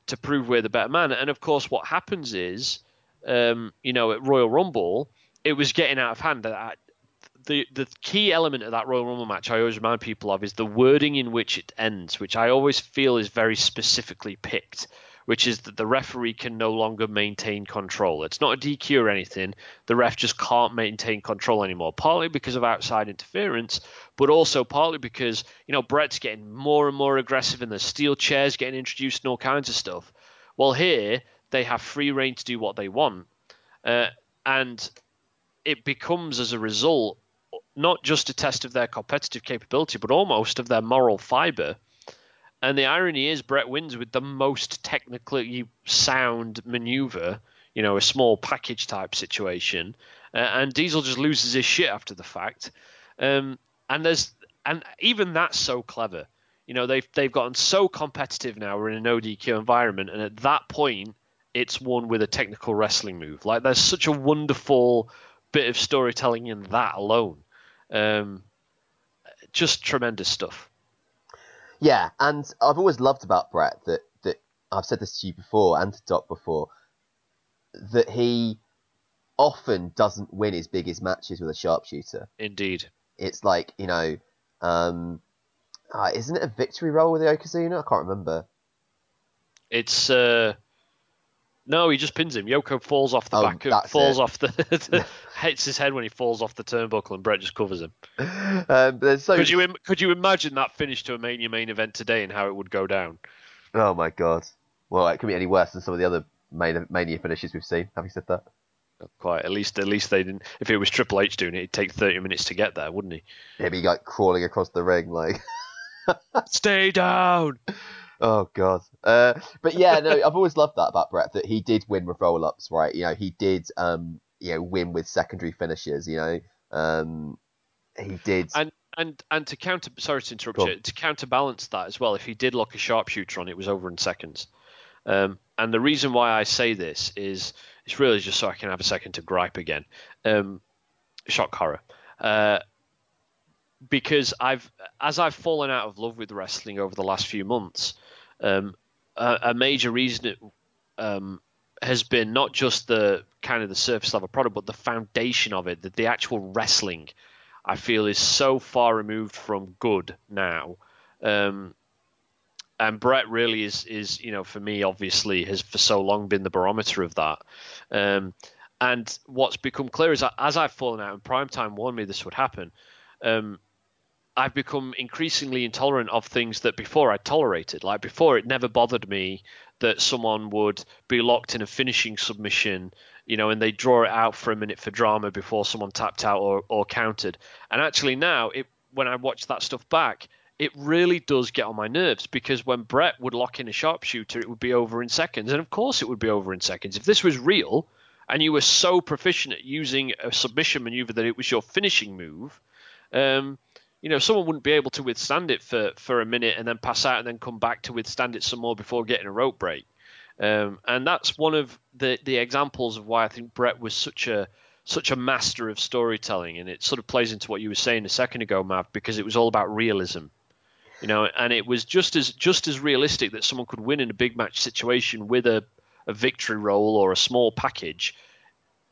to prove we're the better man? And of course, what happens is, um, you know, at Royal Rumble, it was getting out of hand. The the key element of that Royal Rumble match I always remind people of is the wording in which it ends, which I always feel is very specifically picked which is that the referee can no longer maintain control. It's not a DQ or anything. The ref just can't maintain control anymore, partly because of outside interference, but also partly because, you know, Bret's getting more and more aggressive and the steel chairs getting introduced and all kinds of stuff. Well, here they have free reign to do what they want. Uh, and it becomes, as a result, not just a test of their competitive capability, but almost of their moral fiber. And the irony is, Bret wins with the most technically sound maneuver, you know, a small package type situation, uh, and Diesel just loses his shit after the fact. Um, and there's and even that's so clever. You know, they've they've gotten so competitive now. We're in an ODQ environment, and at that point, it's won with a technical wrestling move. Like there's such a wonderful bit of storytelling in that alone. Um, just tremendous stuff. Yeah, and I've always loved about Bret that that I've said this to you before and to Doc before that he often doesn't win his biggest matches with a sharpshooter. Indeed. It's like you know, um, uh, isn't it a victory roll with the Yokozuna? I can't remember. It's uh, no, he just pins him. Yoko falls off the Oh, back, of, falls it. off the, hits his head when he falls off the turnbuckle, and Bret just covers him. Um, but so Could you im- could you imagine that finish to a Mania main event today and how it would go down? Oh my god. Well, it could be any worse than some of the other main, mania finishes we've seen. Having said that, Not Quite. At least at least they didn't. If it was Triple H doing it, it'd take thirty minutes to get there, wouldn't he? he'd be like crawling across the ring, like, Stay down. Oh god. Uh, but yeah, no, I've always loved that about Bret that he did win with roll ups, right? You know, he did, um, you know, win with secondary finishes. You know, um, he did. And and and to counter, sorry to interrupt Go on. you, to counterbalance that as well, if he did lock a sharpshooter on, it was over in seconds. Um, and the reason why I say this is it's really just so I can have a second to gripe again. Um, shock horror. Uh, because I've as I've fallen out of love with wrestling over the last few months, um, a, a major reason it um, has been not just the kind of the surface level product, but the foundation of it, that the actual wrestling, I feel is so far removed from good now. Um, and Bret really is is you know for me obviously has for so long been the barometer of that. Um, and what's become clear is that as I've fallen out, and Primetime warned me this would happen. Um, I've become increasingly intolerant of things that before I tolerated. Like before, it never bothered me that someone would be locked in a finishing submission, you know, and they draw it out for a minute for drama before someone tapped out or, or countered. And actually now, it when I watch that stuff back, it really does get on my nerves because when Bret would lock in a sharpshooter, it would be over in seconds. And of course, it would be over in seconds. If this was real and you were so proficient at using a submission maneuver that it was your finishing move, um, you know, someone wouldn't be able to withstand it for, for a minute and then pass out and then come back to withstand it some more before getting a rope break. Um, and that's one of the, the examples of why I think Bret was such a such a master of storytelling, and it sort of plays into what you were saying a second ago, Mav, because it was all about realism, you know, and it was just as just as realistic that someone could win in a big match situation with a, a victory roll or a small package,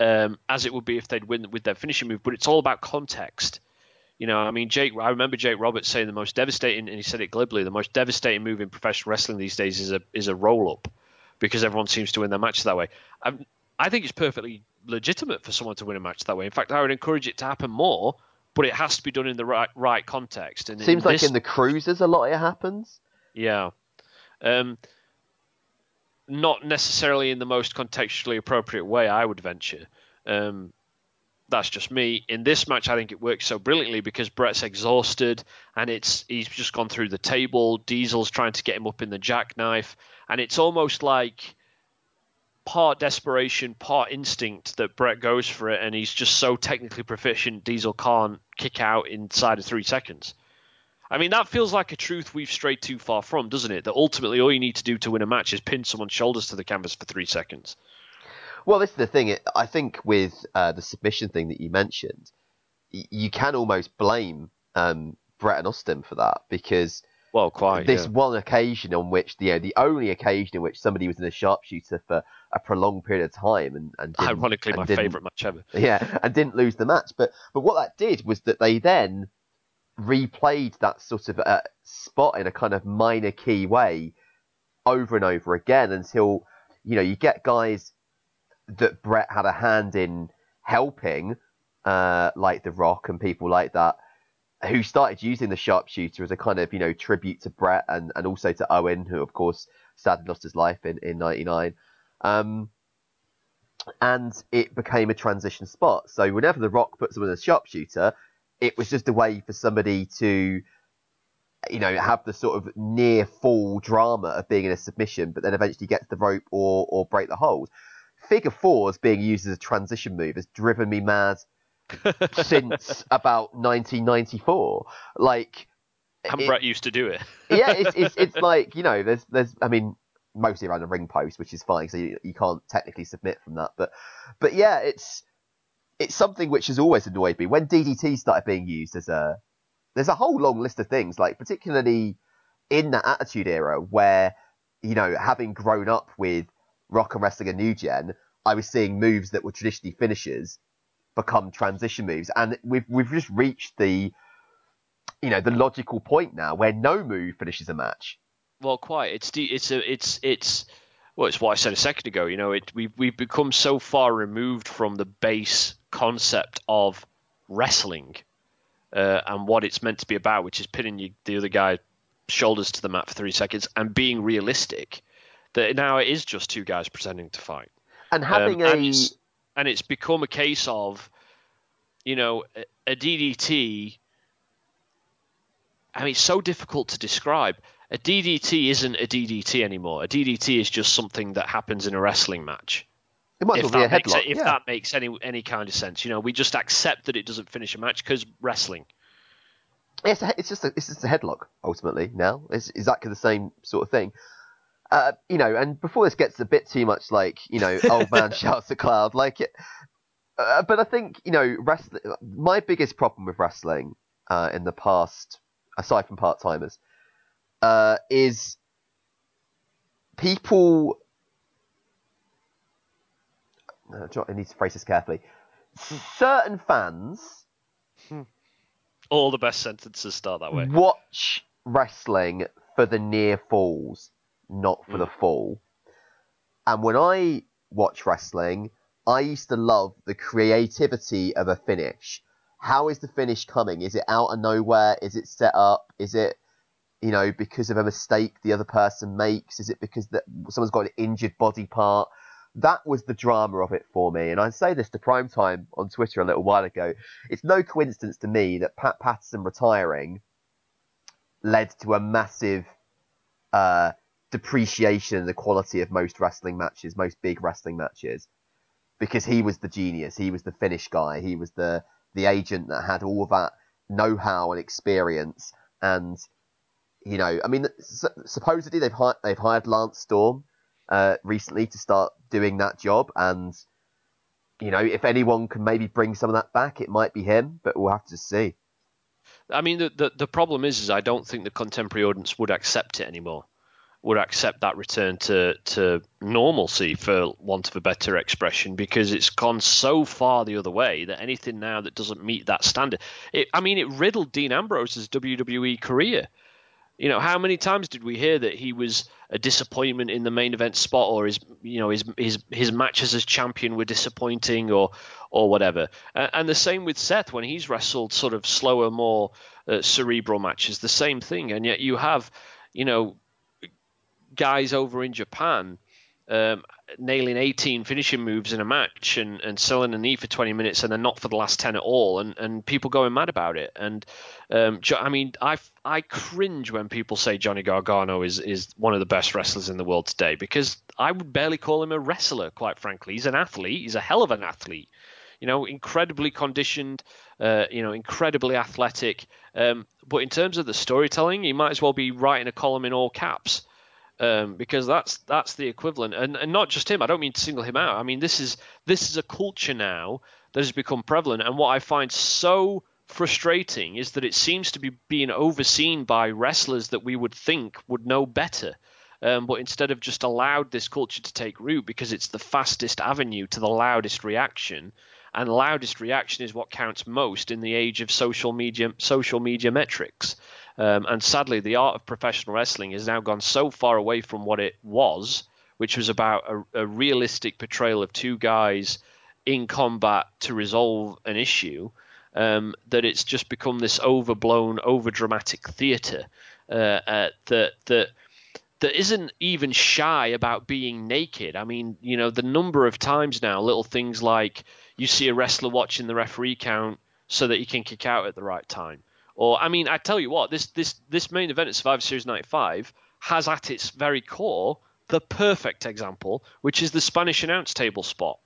um, as it would be if they'd win with their finishing move. But it's all about context. You know, I mean, Jake. I remember Jake Roberts saying the most devastating, and he said it glibly. The most devastating move in professional wrestling these days is a is a roll up, because everyone seems to win their matches that way. i I think it's perfectly legitimate for someone to win a match that way. In fact, I would encourage it to happen more, but it has to be done in the right right context. And Seems in like this, in the cruisers a lot of it happens. yeah. Um, not necessarily in the most contextually appropriate way, I would venture. Um, that's just me. In this match, I think it works so brilliantly because Bret's exhausted and it's he's just gone through the table. Diesel's trying to get him up in the jackknife, and it's almost like part desperation, part instinct that Bret goes for it, and he's just so technically proficient. Diesel can't kick out inside of three seconds. I mean, that feels like a truth we've strayed too far from, doesn't it? That ultimately all you need to do to win a match is pin someone's shoulders to the canvas for three seconds. Well, this is the thing. I think with uh, the submission thing that you mentioned, you can almost blame um, Bret and Austin for that because Well, quite. this yeah. one occasion on which the you know, the only occasion in which somebody was in a sharpshooter for a prolonged period of time and, and Ironically, and my favourite match ever. yeah, and didn't lose the match. But but what that did was that they then replayed that sort of uh, spot in a kind of minor key way over and over again until you know you get guys that Bret had a hand in helping, uh, like The Rock and people like that, who started using the sharpshooter as a kind of you know tribute to Bret and, and also to Owen, who of course sadly lost his life in in '99. Um, and it became a transition spot. So whenever The Rock puts someone in a sharpshooter, it was just a way for somebody to, you know, have the sort of near fall drama of being in a submission, but then eventually get to the rope or or break the hold. Figure fours being used as a transition move has driven me mad since about 1994. Like, and it- Bret used to do it. yeah, it's, it's it's like you know, there's there's I mean, mostly around the ring post, which is fine, so you, you can't technically submit from that. But but yeah, it's it's something which has always annoyed me when DDT started being used as a. There's a whole long list of things, like particularly in that Attitude Era, where you know, having grown up with rock and wrestling and new gen, I was seeing moves that were traditionally finishers become transition moves, and we've we've just reached the you know the logical point now where no move finishes a match. Well, quite. It's the, it's a it's it's well, it's what I said a second ago. You know, it we've we've become so far removed from the base concept of wrestling uh, and what it's meant to be about, which is pinning you, the other guy shoulders to the mat for three seconds and being realistic. That now it is just two guys pretending to fight. And having Um, a and, it's, and it's become a case of, you know, a, a DDT. I mean, it's so difficult to describe. A DDT isn't a DDT anymore. A DDT is just something that happens in a wrestling match. it might If, well be a makes, headlock. if yeah. that makes any any kind of sense, you know, we just accept that it doesn't finish a match because wrestling. It's, a, it's just a, it's just a headlock ultimately. Now it's exactly the same sort of thing. Uh, you know, and before this gets a bit too much like you know, old man shouts at cloud, like it. Uh, but I think you know, wrestling. My biggest problem with wrestling uh, in the past, aside from part timers, uh, is people. Uh, I need to phrase this carefully. Certain fans All the best sentences start that way. watch wrestling for the near falls, not for the fall. And when I watch wrestling, I used to love the creativity of a finish. How is the finish coming? Is it out of nowhere? Is it set up? Is it, you know, because of a mistake the other person makes? Is it because that someone's got an injured body part? That was the drama of it for me. And I say this to Primetime on Twitter a little while ago. It's no coincidence to me that Pat Patterson retiring led to a massive uh, depreciation in the quality of most wrestling matches, most big wrestling matches, because he was the genius, he was the finish guy, he was the the agent that had all that know-how and experience, and you know, I mean, supposedly they've hired they've hired Lance Storm uh, recently to start doing that job, and you know, if anyone can maybe bring some of that back, it might be him, but we'll have to see. I mean, the, the the problem is, is I don't think the contemporary audience would accept it anymore. Would accept that return to to normalcy, for want of a better expression, because it's gone so far the other way that anything now that doesn't meet that standard, it, I mean, it riddled Dean Ambrose's WWE career. You know, how many times did we hear that he was a disappointment in the main event spot, or his, you know, his his his matches as champion were disappointing, or or whatever. And, the same with Seth when he's wrestled sort of slower, more uh, cerebral matches. The same thing, and yet you have, you know, guys over in Japan um, nailing 18 finishing moves in a match and, and selling a knee for 20 minutes and then not for the last 10 at all and, and people going mad about it. And um, I mean I, I cringe when people say Johnny Gargano is, is one of the best wrestlers in the world today because I would barely call him a wrestler quite frankly. He's an athlete. He's a hell of an athlete. You know incredibly conditioned uh, you know incredibly athletic. Um, but in terms of the storytelling he might as well be writing a column in all caps um, because that's that's the equivalent, and and not just him. I don't mean to single him out. I mean this is this is a culture now that has become prevalent, and what I find so frustrating is that it seems to be being overseen by wrestlers that we would think would know better. Um, but instead of just allowed this culture to take root because it's the fastest avenue to the loudest reaction, and loudest reaction is what counts most in the age of social media social media metrics. Um, and sadly, the art of professional wrestling has now gone so far away from what it was, which was about a, a realistic portrayal of two guys in combat to resolve an issue, um, that it's just become this overblown, overdramatic theatre uh, uh, that that that isn't even shy about being naked. I mean, you know, the number of times now, little things like you see a wrestler watching the referee count so that he can kick out at the right time. Or I mean, I tell you what, this this this main event at Survivor Series 95 has at its very core the perfect example, which is the Spanish announce table spot.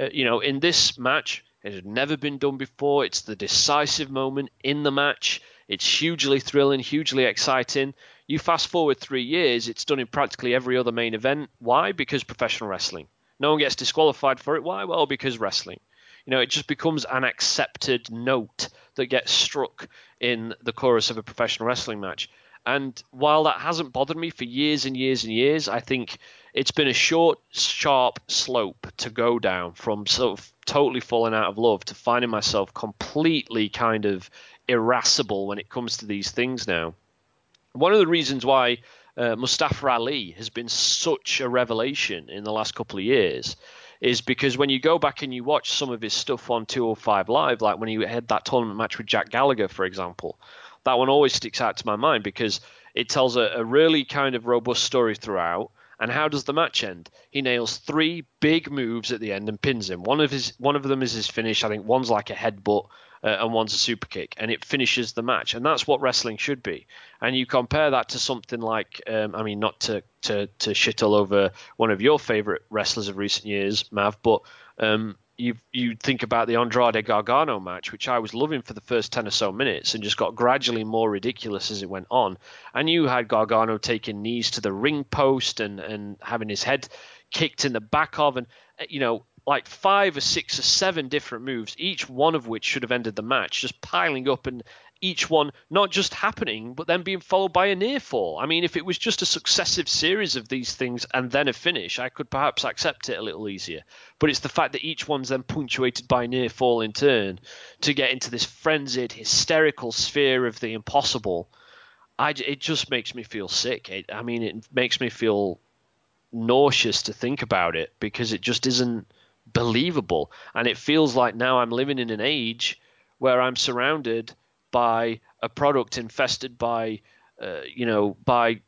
Uh, you know, in this match, it had never been done before. It's the decisive moment in the match. It's hugely thrilling, hugely exciting. You fast forward three years, it's done in practically every other main event. Why? Because professional wrestling. No one gets disqualified for it. Why? Well, because wrestling. You know, it just becomes an accepted note that gets struck in the chorus of a professional wrestling match. And while that hasn't bothered me for years and years and years, I think it's been a short, sharp slope to go down from sort of totally falling out of love to finding myself completely kind of irascible when it comes to these things now. One of the reasons why uh, Mustafa Ali has been such a revelation in the last couple of years is because when you go back and you watch some of his stuff on 205 Live, like when he had that tournament match with Jack Gallagher, for example, that one always sticks out to my mind because it tells a, a really kind of robust story throughout. And how does the match end? He nails three big moves at the end and pins him. One of his one of them is his finish. I think one's like a headbutt uh, and one's a super kick, and it finishes the match. And that's what wrestling should be. And you compare that to something like, um, I mean, not to, to to shit all over one of your favorite wrestlers of recent years, Mav, but um, you you think about the Andrade Gargano match, which I was loving for the first ten or so minutes, and just got gradually more ridiculous as it went on. And you had Gargano taking knees to the ring post and and having his head kicked in the back of, and uh, you know like five or six or seven different moves, each one of which should have ended the match, just piling up and each one not just happening, but then being followed by a near fall. I mean, if it was just a successive series of these things and then a finish, I could perhaps accept it a little easier. But it's the fact that each one's then punctuated by near fall in turn to get into this frenzied, hysterical sphere of the impossible. I, it just makes me feel sick. It, I mean, it makes me feel nauseous to think about it because it just isn't believable. And it feels like now I'm living in an age where I'm surrounded by a product infested by, uh, you know, by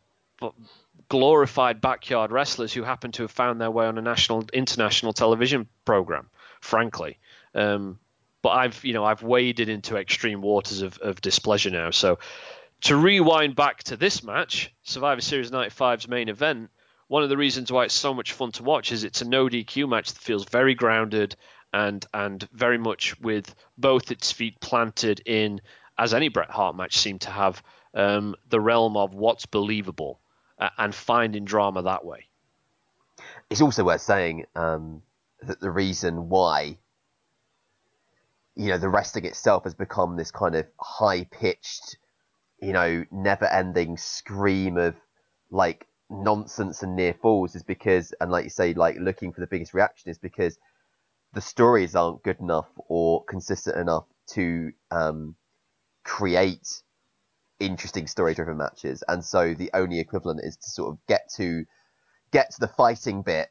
glorified backyard wrestlers who happen to have found their way on a national, international television program. Frankly, um, but I've, you know, I've waded into extreme waters of, of displeasure now. So to rewind back to this match, Survivor Series 95's main event, one of the reasons why it's so much fun to watch is it's a no DQ match that feels very grounded and and very much with both its feet planted in as any Bret Hart match seemed to have, um, the realm of what's believable uh, and finding drama that way. It's also worth saying um, that the reason why, you know, the wrestling itself has become this kind of high pitched, you know, never ending scream of like nonsense and near falls is because, and like you say, like looking for the biggest reaction is because the stories aren't good enough or consistent enough to um, create interesting story driven matches. And so the only equivalent is to sort of get to get to the fighting bit.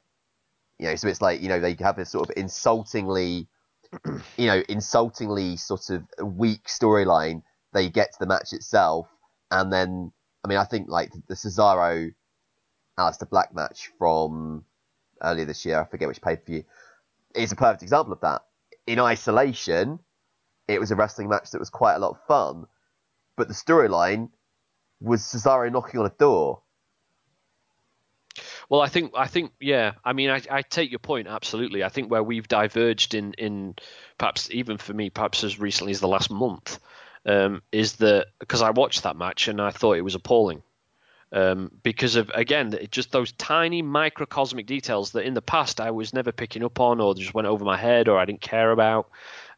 You know, so it's like, you know, they have this sort of insultingly you know, insultingly sort of weak storyline. They get to the match itself and then I mean I think like the Cesaro Aleister Black match from earlier this year, I forget which pay per view, is a perfect example of that. In isolation, it was a wrestling match that was quite a lot of fun, but the storyline was Cesaro knocking on a door. Well, I think I think yeah. I mean, I, I take your point absolutely. I think where we've diverged in in perhaps even for me, perhaps as recently as the last month, um, is that because I watched that match and I thought it was appalling. Um, because of again just those tiny microcosmic details that in the past I was never picking up on or just went over my head or I didn't care about.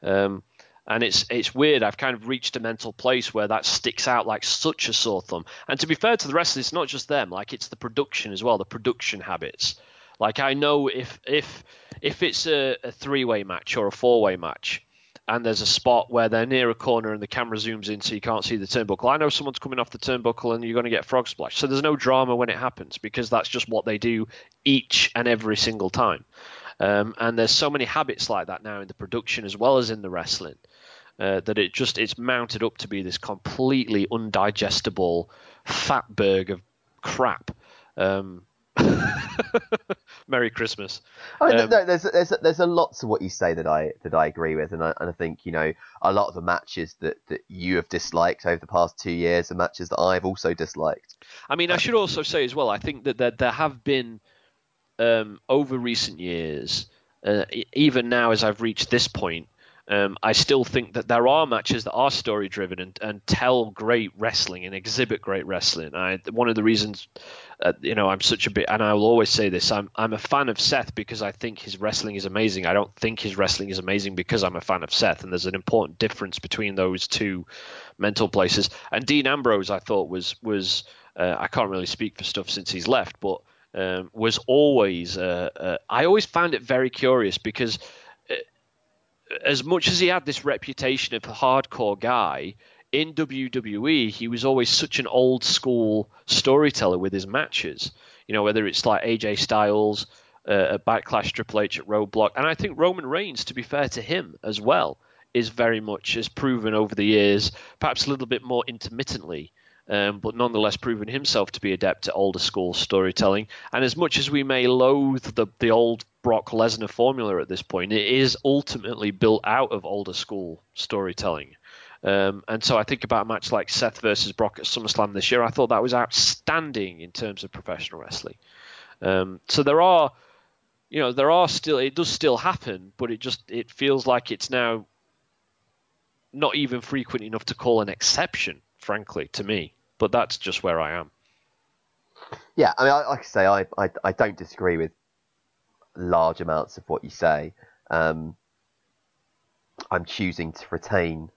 Um, and it's it's weird. I've kind of reached a mental place where that sticks out like such a sore thumb. And to be fair to the rest, of it's not just them. Like it's the production as well, the production habits. Like I know if if if it's a, a three way match or a four way match, and there's a spot where they're near a corner and the camera zooms in so you can't see the turnbuckle. I know someone's coming off the turnbuckle and you're going to get frog splash. So there's no drama when it happens because that's just what they do each and every single time. Um, and there's so many habits like that now in the production as well as in the wrestling uh, that it just it's mounted up to be this completely undigestible fatberg of crap. Um, Merry Christmas. I mean, Um, no, there's there's there's a lot to what you say that I that I agree with, and I and I think you know a lot of the matches that that you have disliked over the past two years are matches that I've also disliked. I mean, I should also say as well. I think that there, there have been um, over recent years, uh, even now as I've reached this point, um, I still think that there are matches that are story driven and, and tell great wrestling and exhibit great wrestling. I, one of the reasons, uh, you know, I'm such a bit, and I will always say this: I'm I'm a fan of Seth because I think his wrestling is amazing. I don't think his wrestling is amazing because I'm a fan of Seth, and there's an important difference between those two mental places. And Dean Ambrose, I thought was was uh, I can't really speak for stuff since he's left, but um, was always uh, uh, I always found it very curious because as much as he had this reputation of a hardcore guy in WWE, he was always such an old school storyteller with his matches. You know, whether it's like AJ Styles uh, at Backlash, Triple H at Roadblock, and I think Roman Reigns, to be fair to him as well, is very much has proven over the years, perhaps a little bit more intermittently, um, but nonetheless proven himself to be adept at older school storytelling. And as much as we may loathe the the old Brock Lesnar formula at this point, it is ultimately built out of older school storytelling. Um, and so I think about a match like Seth versus Brock at SummerSlam this year. I thought that was outstanding in terms of professional wrestling. Um, so there are, you know, there are still it does still happen, but it just it feels like it's now not even frequent enough to call an exception, frankly, to me. But that's just where I am. Yeah, I mean, I, like I say, I, I I don't disagree with large amounts of what you say. Um, I'm choosing to retain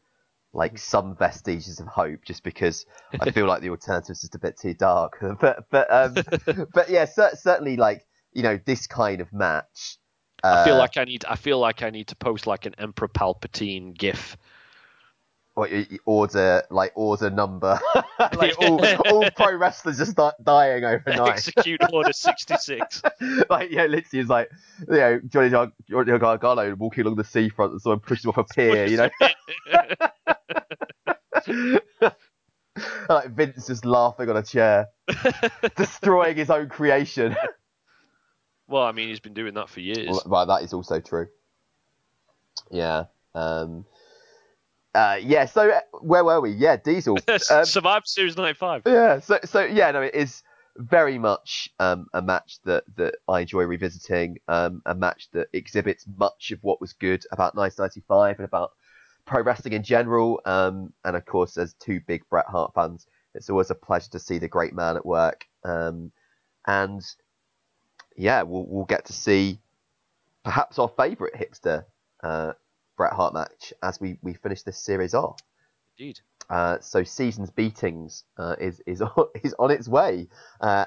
like some vestiges of hope just because I feel like the alternative is just a bit too dark. but but um, but yeah, cer- certainly like you know this kind of match. Uh, I feel like I need I feel like I need to post like an Emperor Palpatine gif. You order like order number, like all, all pro wrestlers just start dying overnight. Execute Order 66. like yeah, literally, it's like you know Johnny Gar- Johnny Gargano walking along the seafront and someone pushes him off a pier, you know. like Vince just laughing on a chair, destroying his own creation. well, I mean, he's been doing that for years. Well, right, that is also true. Yeah. Um, uh, yeah. So uh, where were we? Yeah, Diesel. Um, Survivor Series 95. yeah. So so yeah. No, it is very much um, a match that that I enjoy revisiting. Um, a match that exhibits much of what was good about 1995 and about pro wrestling in general. Um, and of course, as two big Bret Hart fans, it's always a pleasure to see the great man at work. Um, and yeah, we'll we'll get to see perhaps our favourite hipster uh, Bret Hart match as we, we finish this series off. Indeed. Uh, so seasons beatings uh, is is on, is on its way. Uh,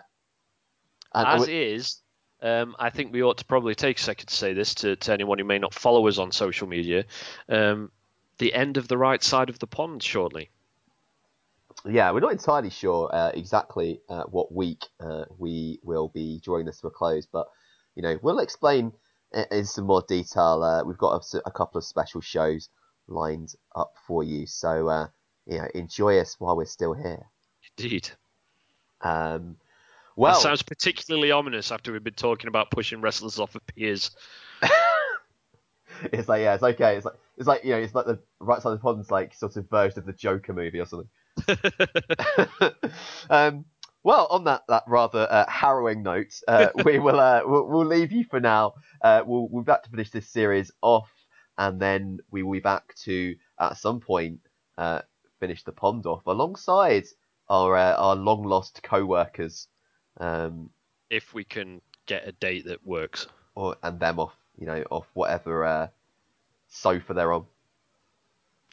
As we- is, um, I think we ought to probably take a second to say this to, to anyone who may not follow us on social media. Um, the end of the right side of the pond shortly. yeah, we're not entirely sure uh, exactly uh, what week uh, we will be drawing this to a close, but you know we'll explain in some more detail. Uh, we've got a couple of special shows lined up for you, so uh, you know enjoy us while we're still here. Indeed. Um, Well, well, that sounds particularly ominous after we've been talking about pushing wrestlers off of piers. it's like yeah, it's okay. It's like it's like you know, it's like the right side of the pond's like sort of version of the Joker movie or something. um, well, on that that rather uh, harrowing note, uh, we will uh, we'll, we'll leave you for now. Uh, we'll we'll be back to finish this series off, and then we will be back to at some point uh, finish the pond off alongside our uh, our long lost co-workers, um, if we can get a date that works. or and them off you know off whatever uh, sofa they're on.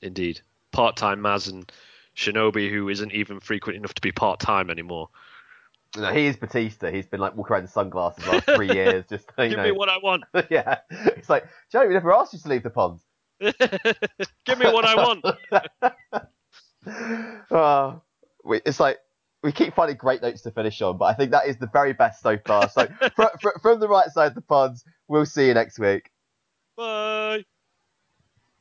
Indeed. Part time Maz and Shinobi, who isn't even frequent enough to be part time anymore. No, he is Batista. He's been like walking around in sunglasses the last three years, just you Give know. me what I want. yeah, it's like Joe. We never asked you to leave the pond. Give me what I want. oh, we, it's like we keep finding great notes to finish on, but I think that is the very best so far. So fr- fr- from the right side of the pond, we'll see you next week. Bye.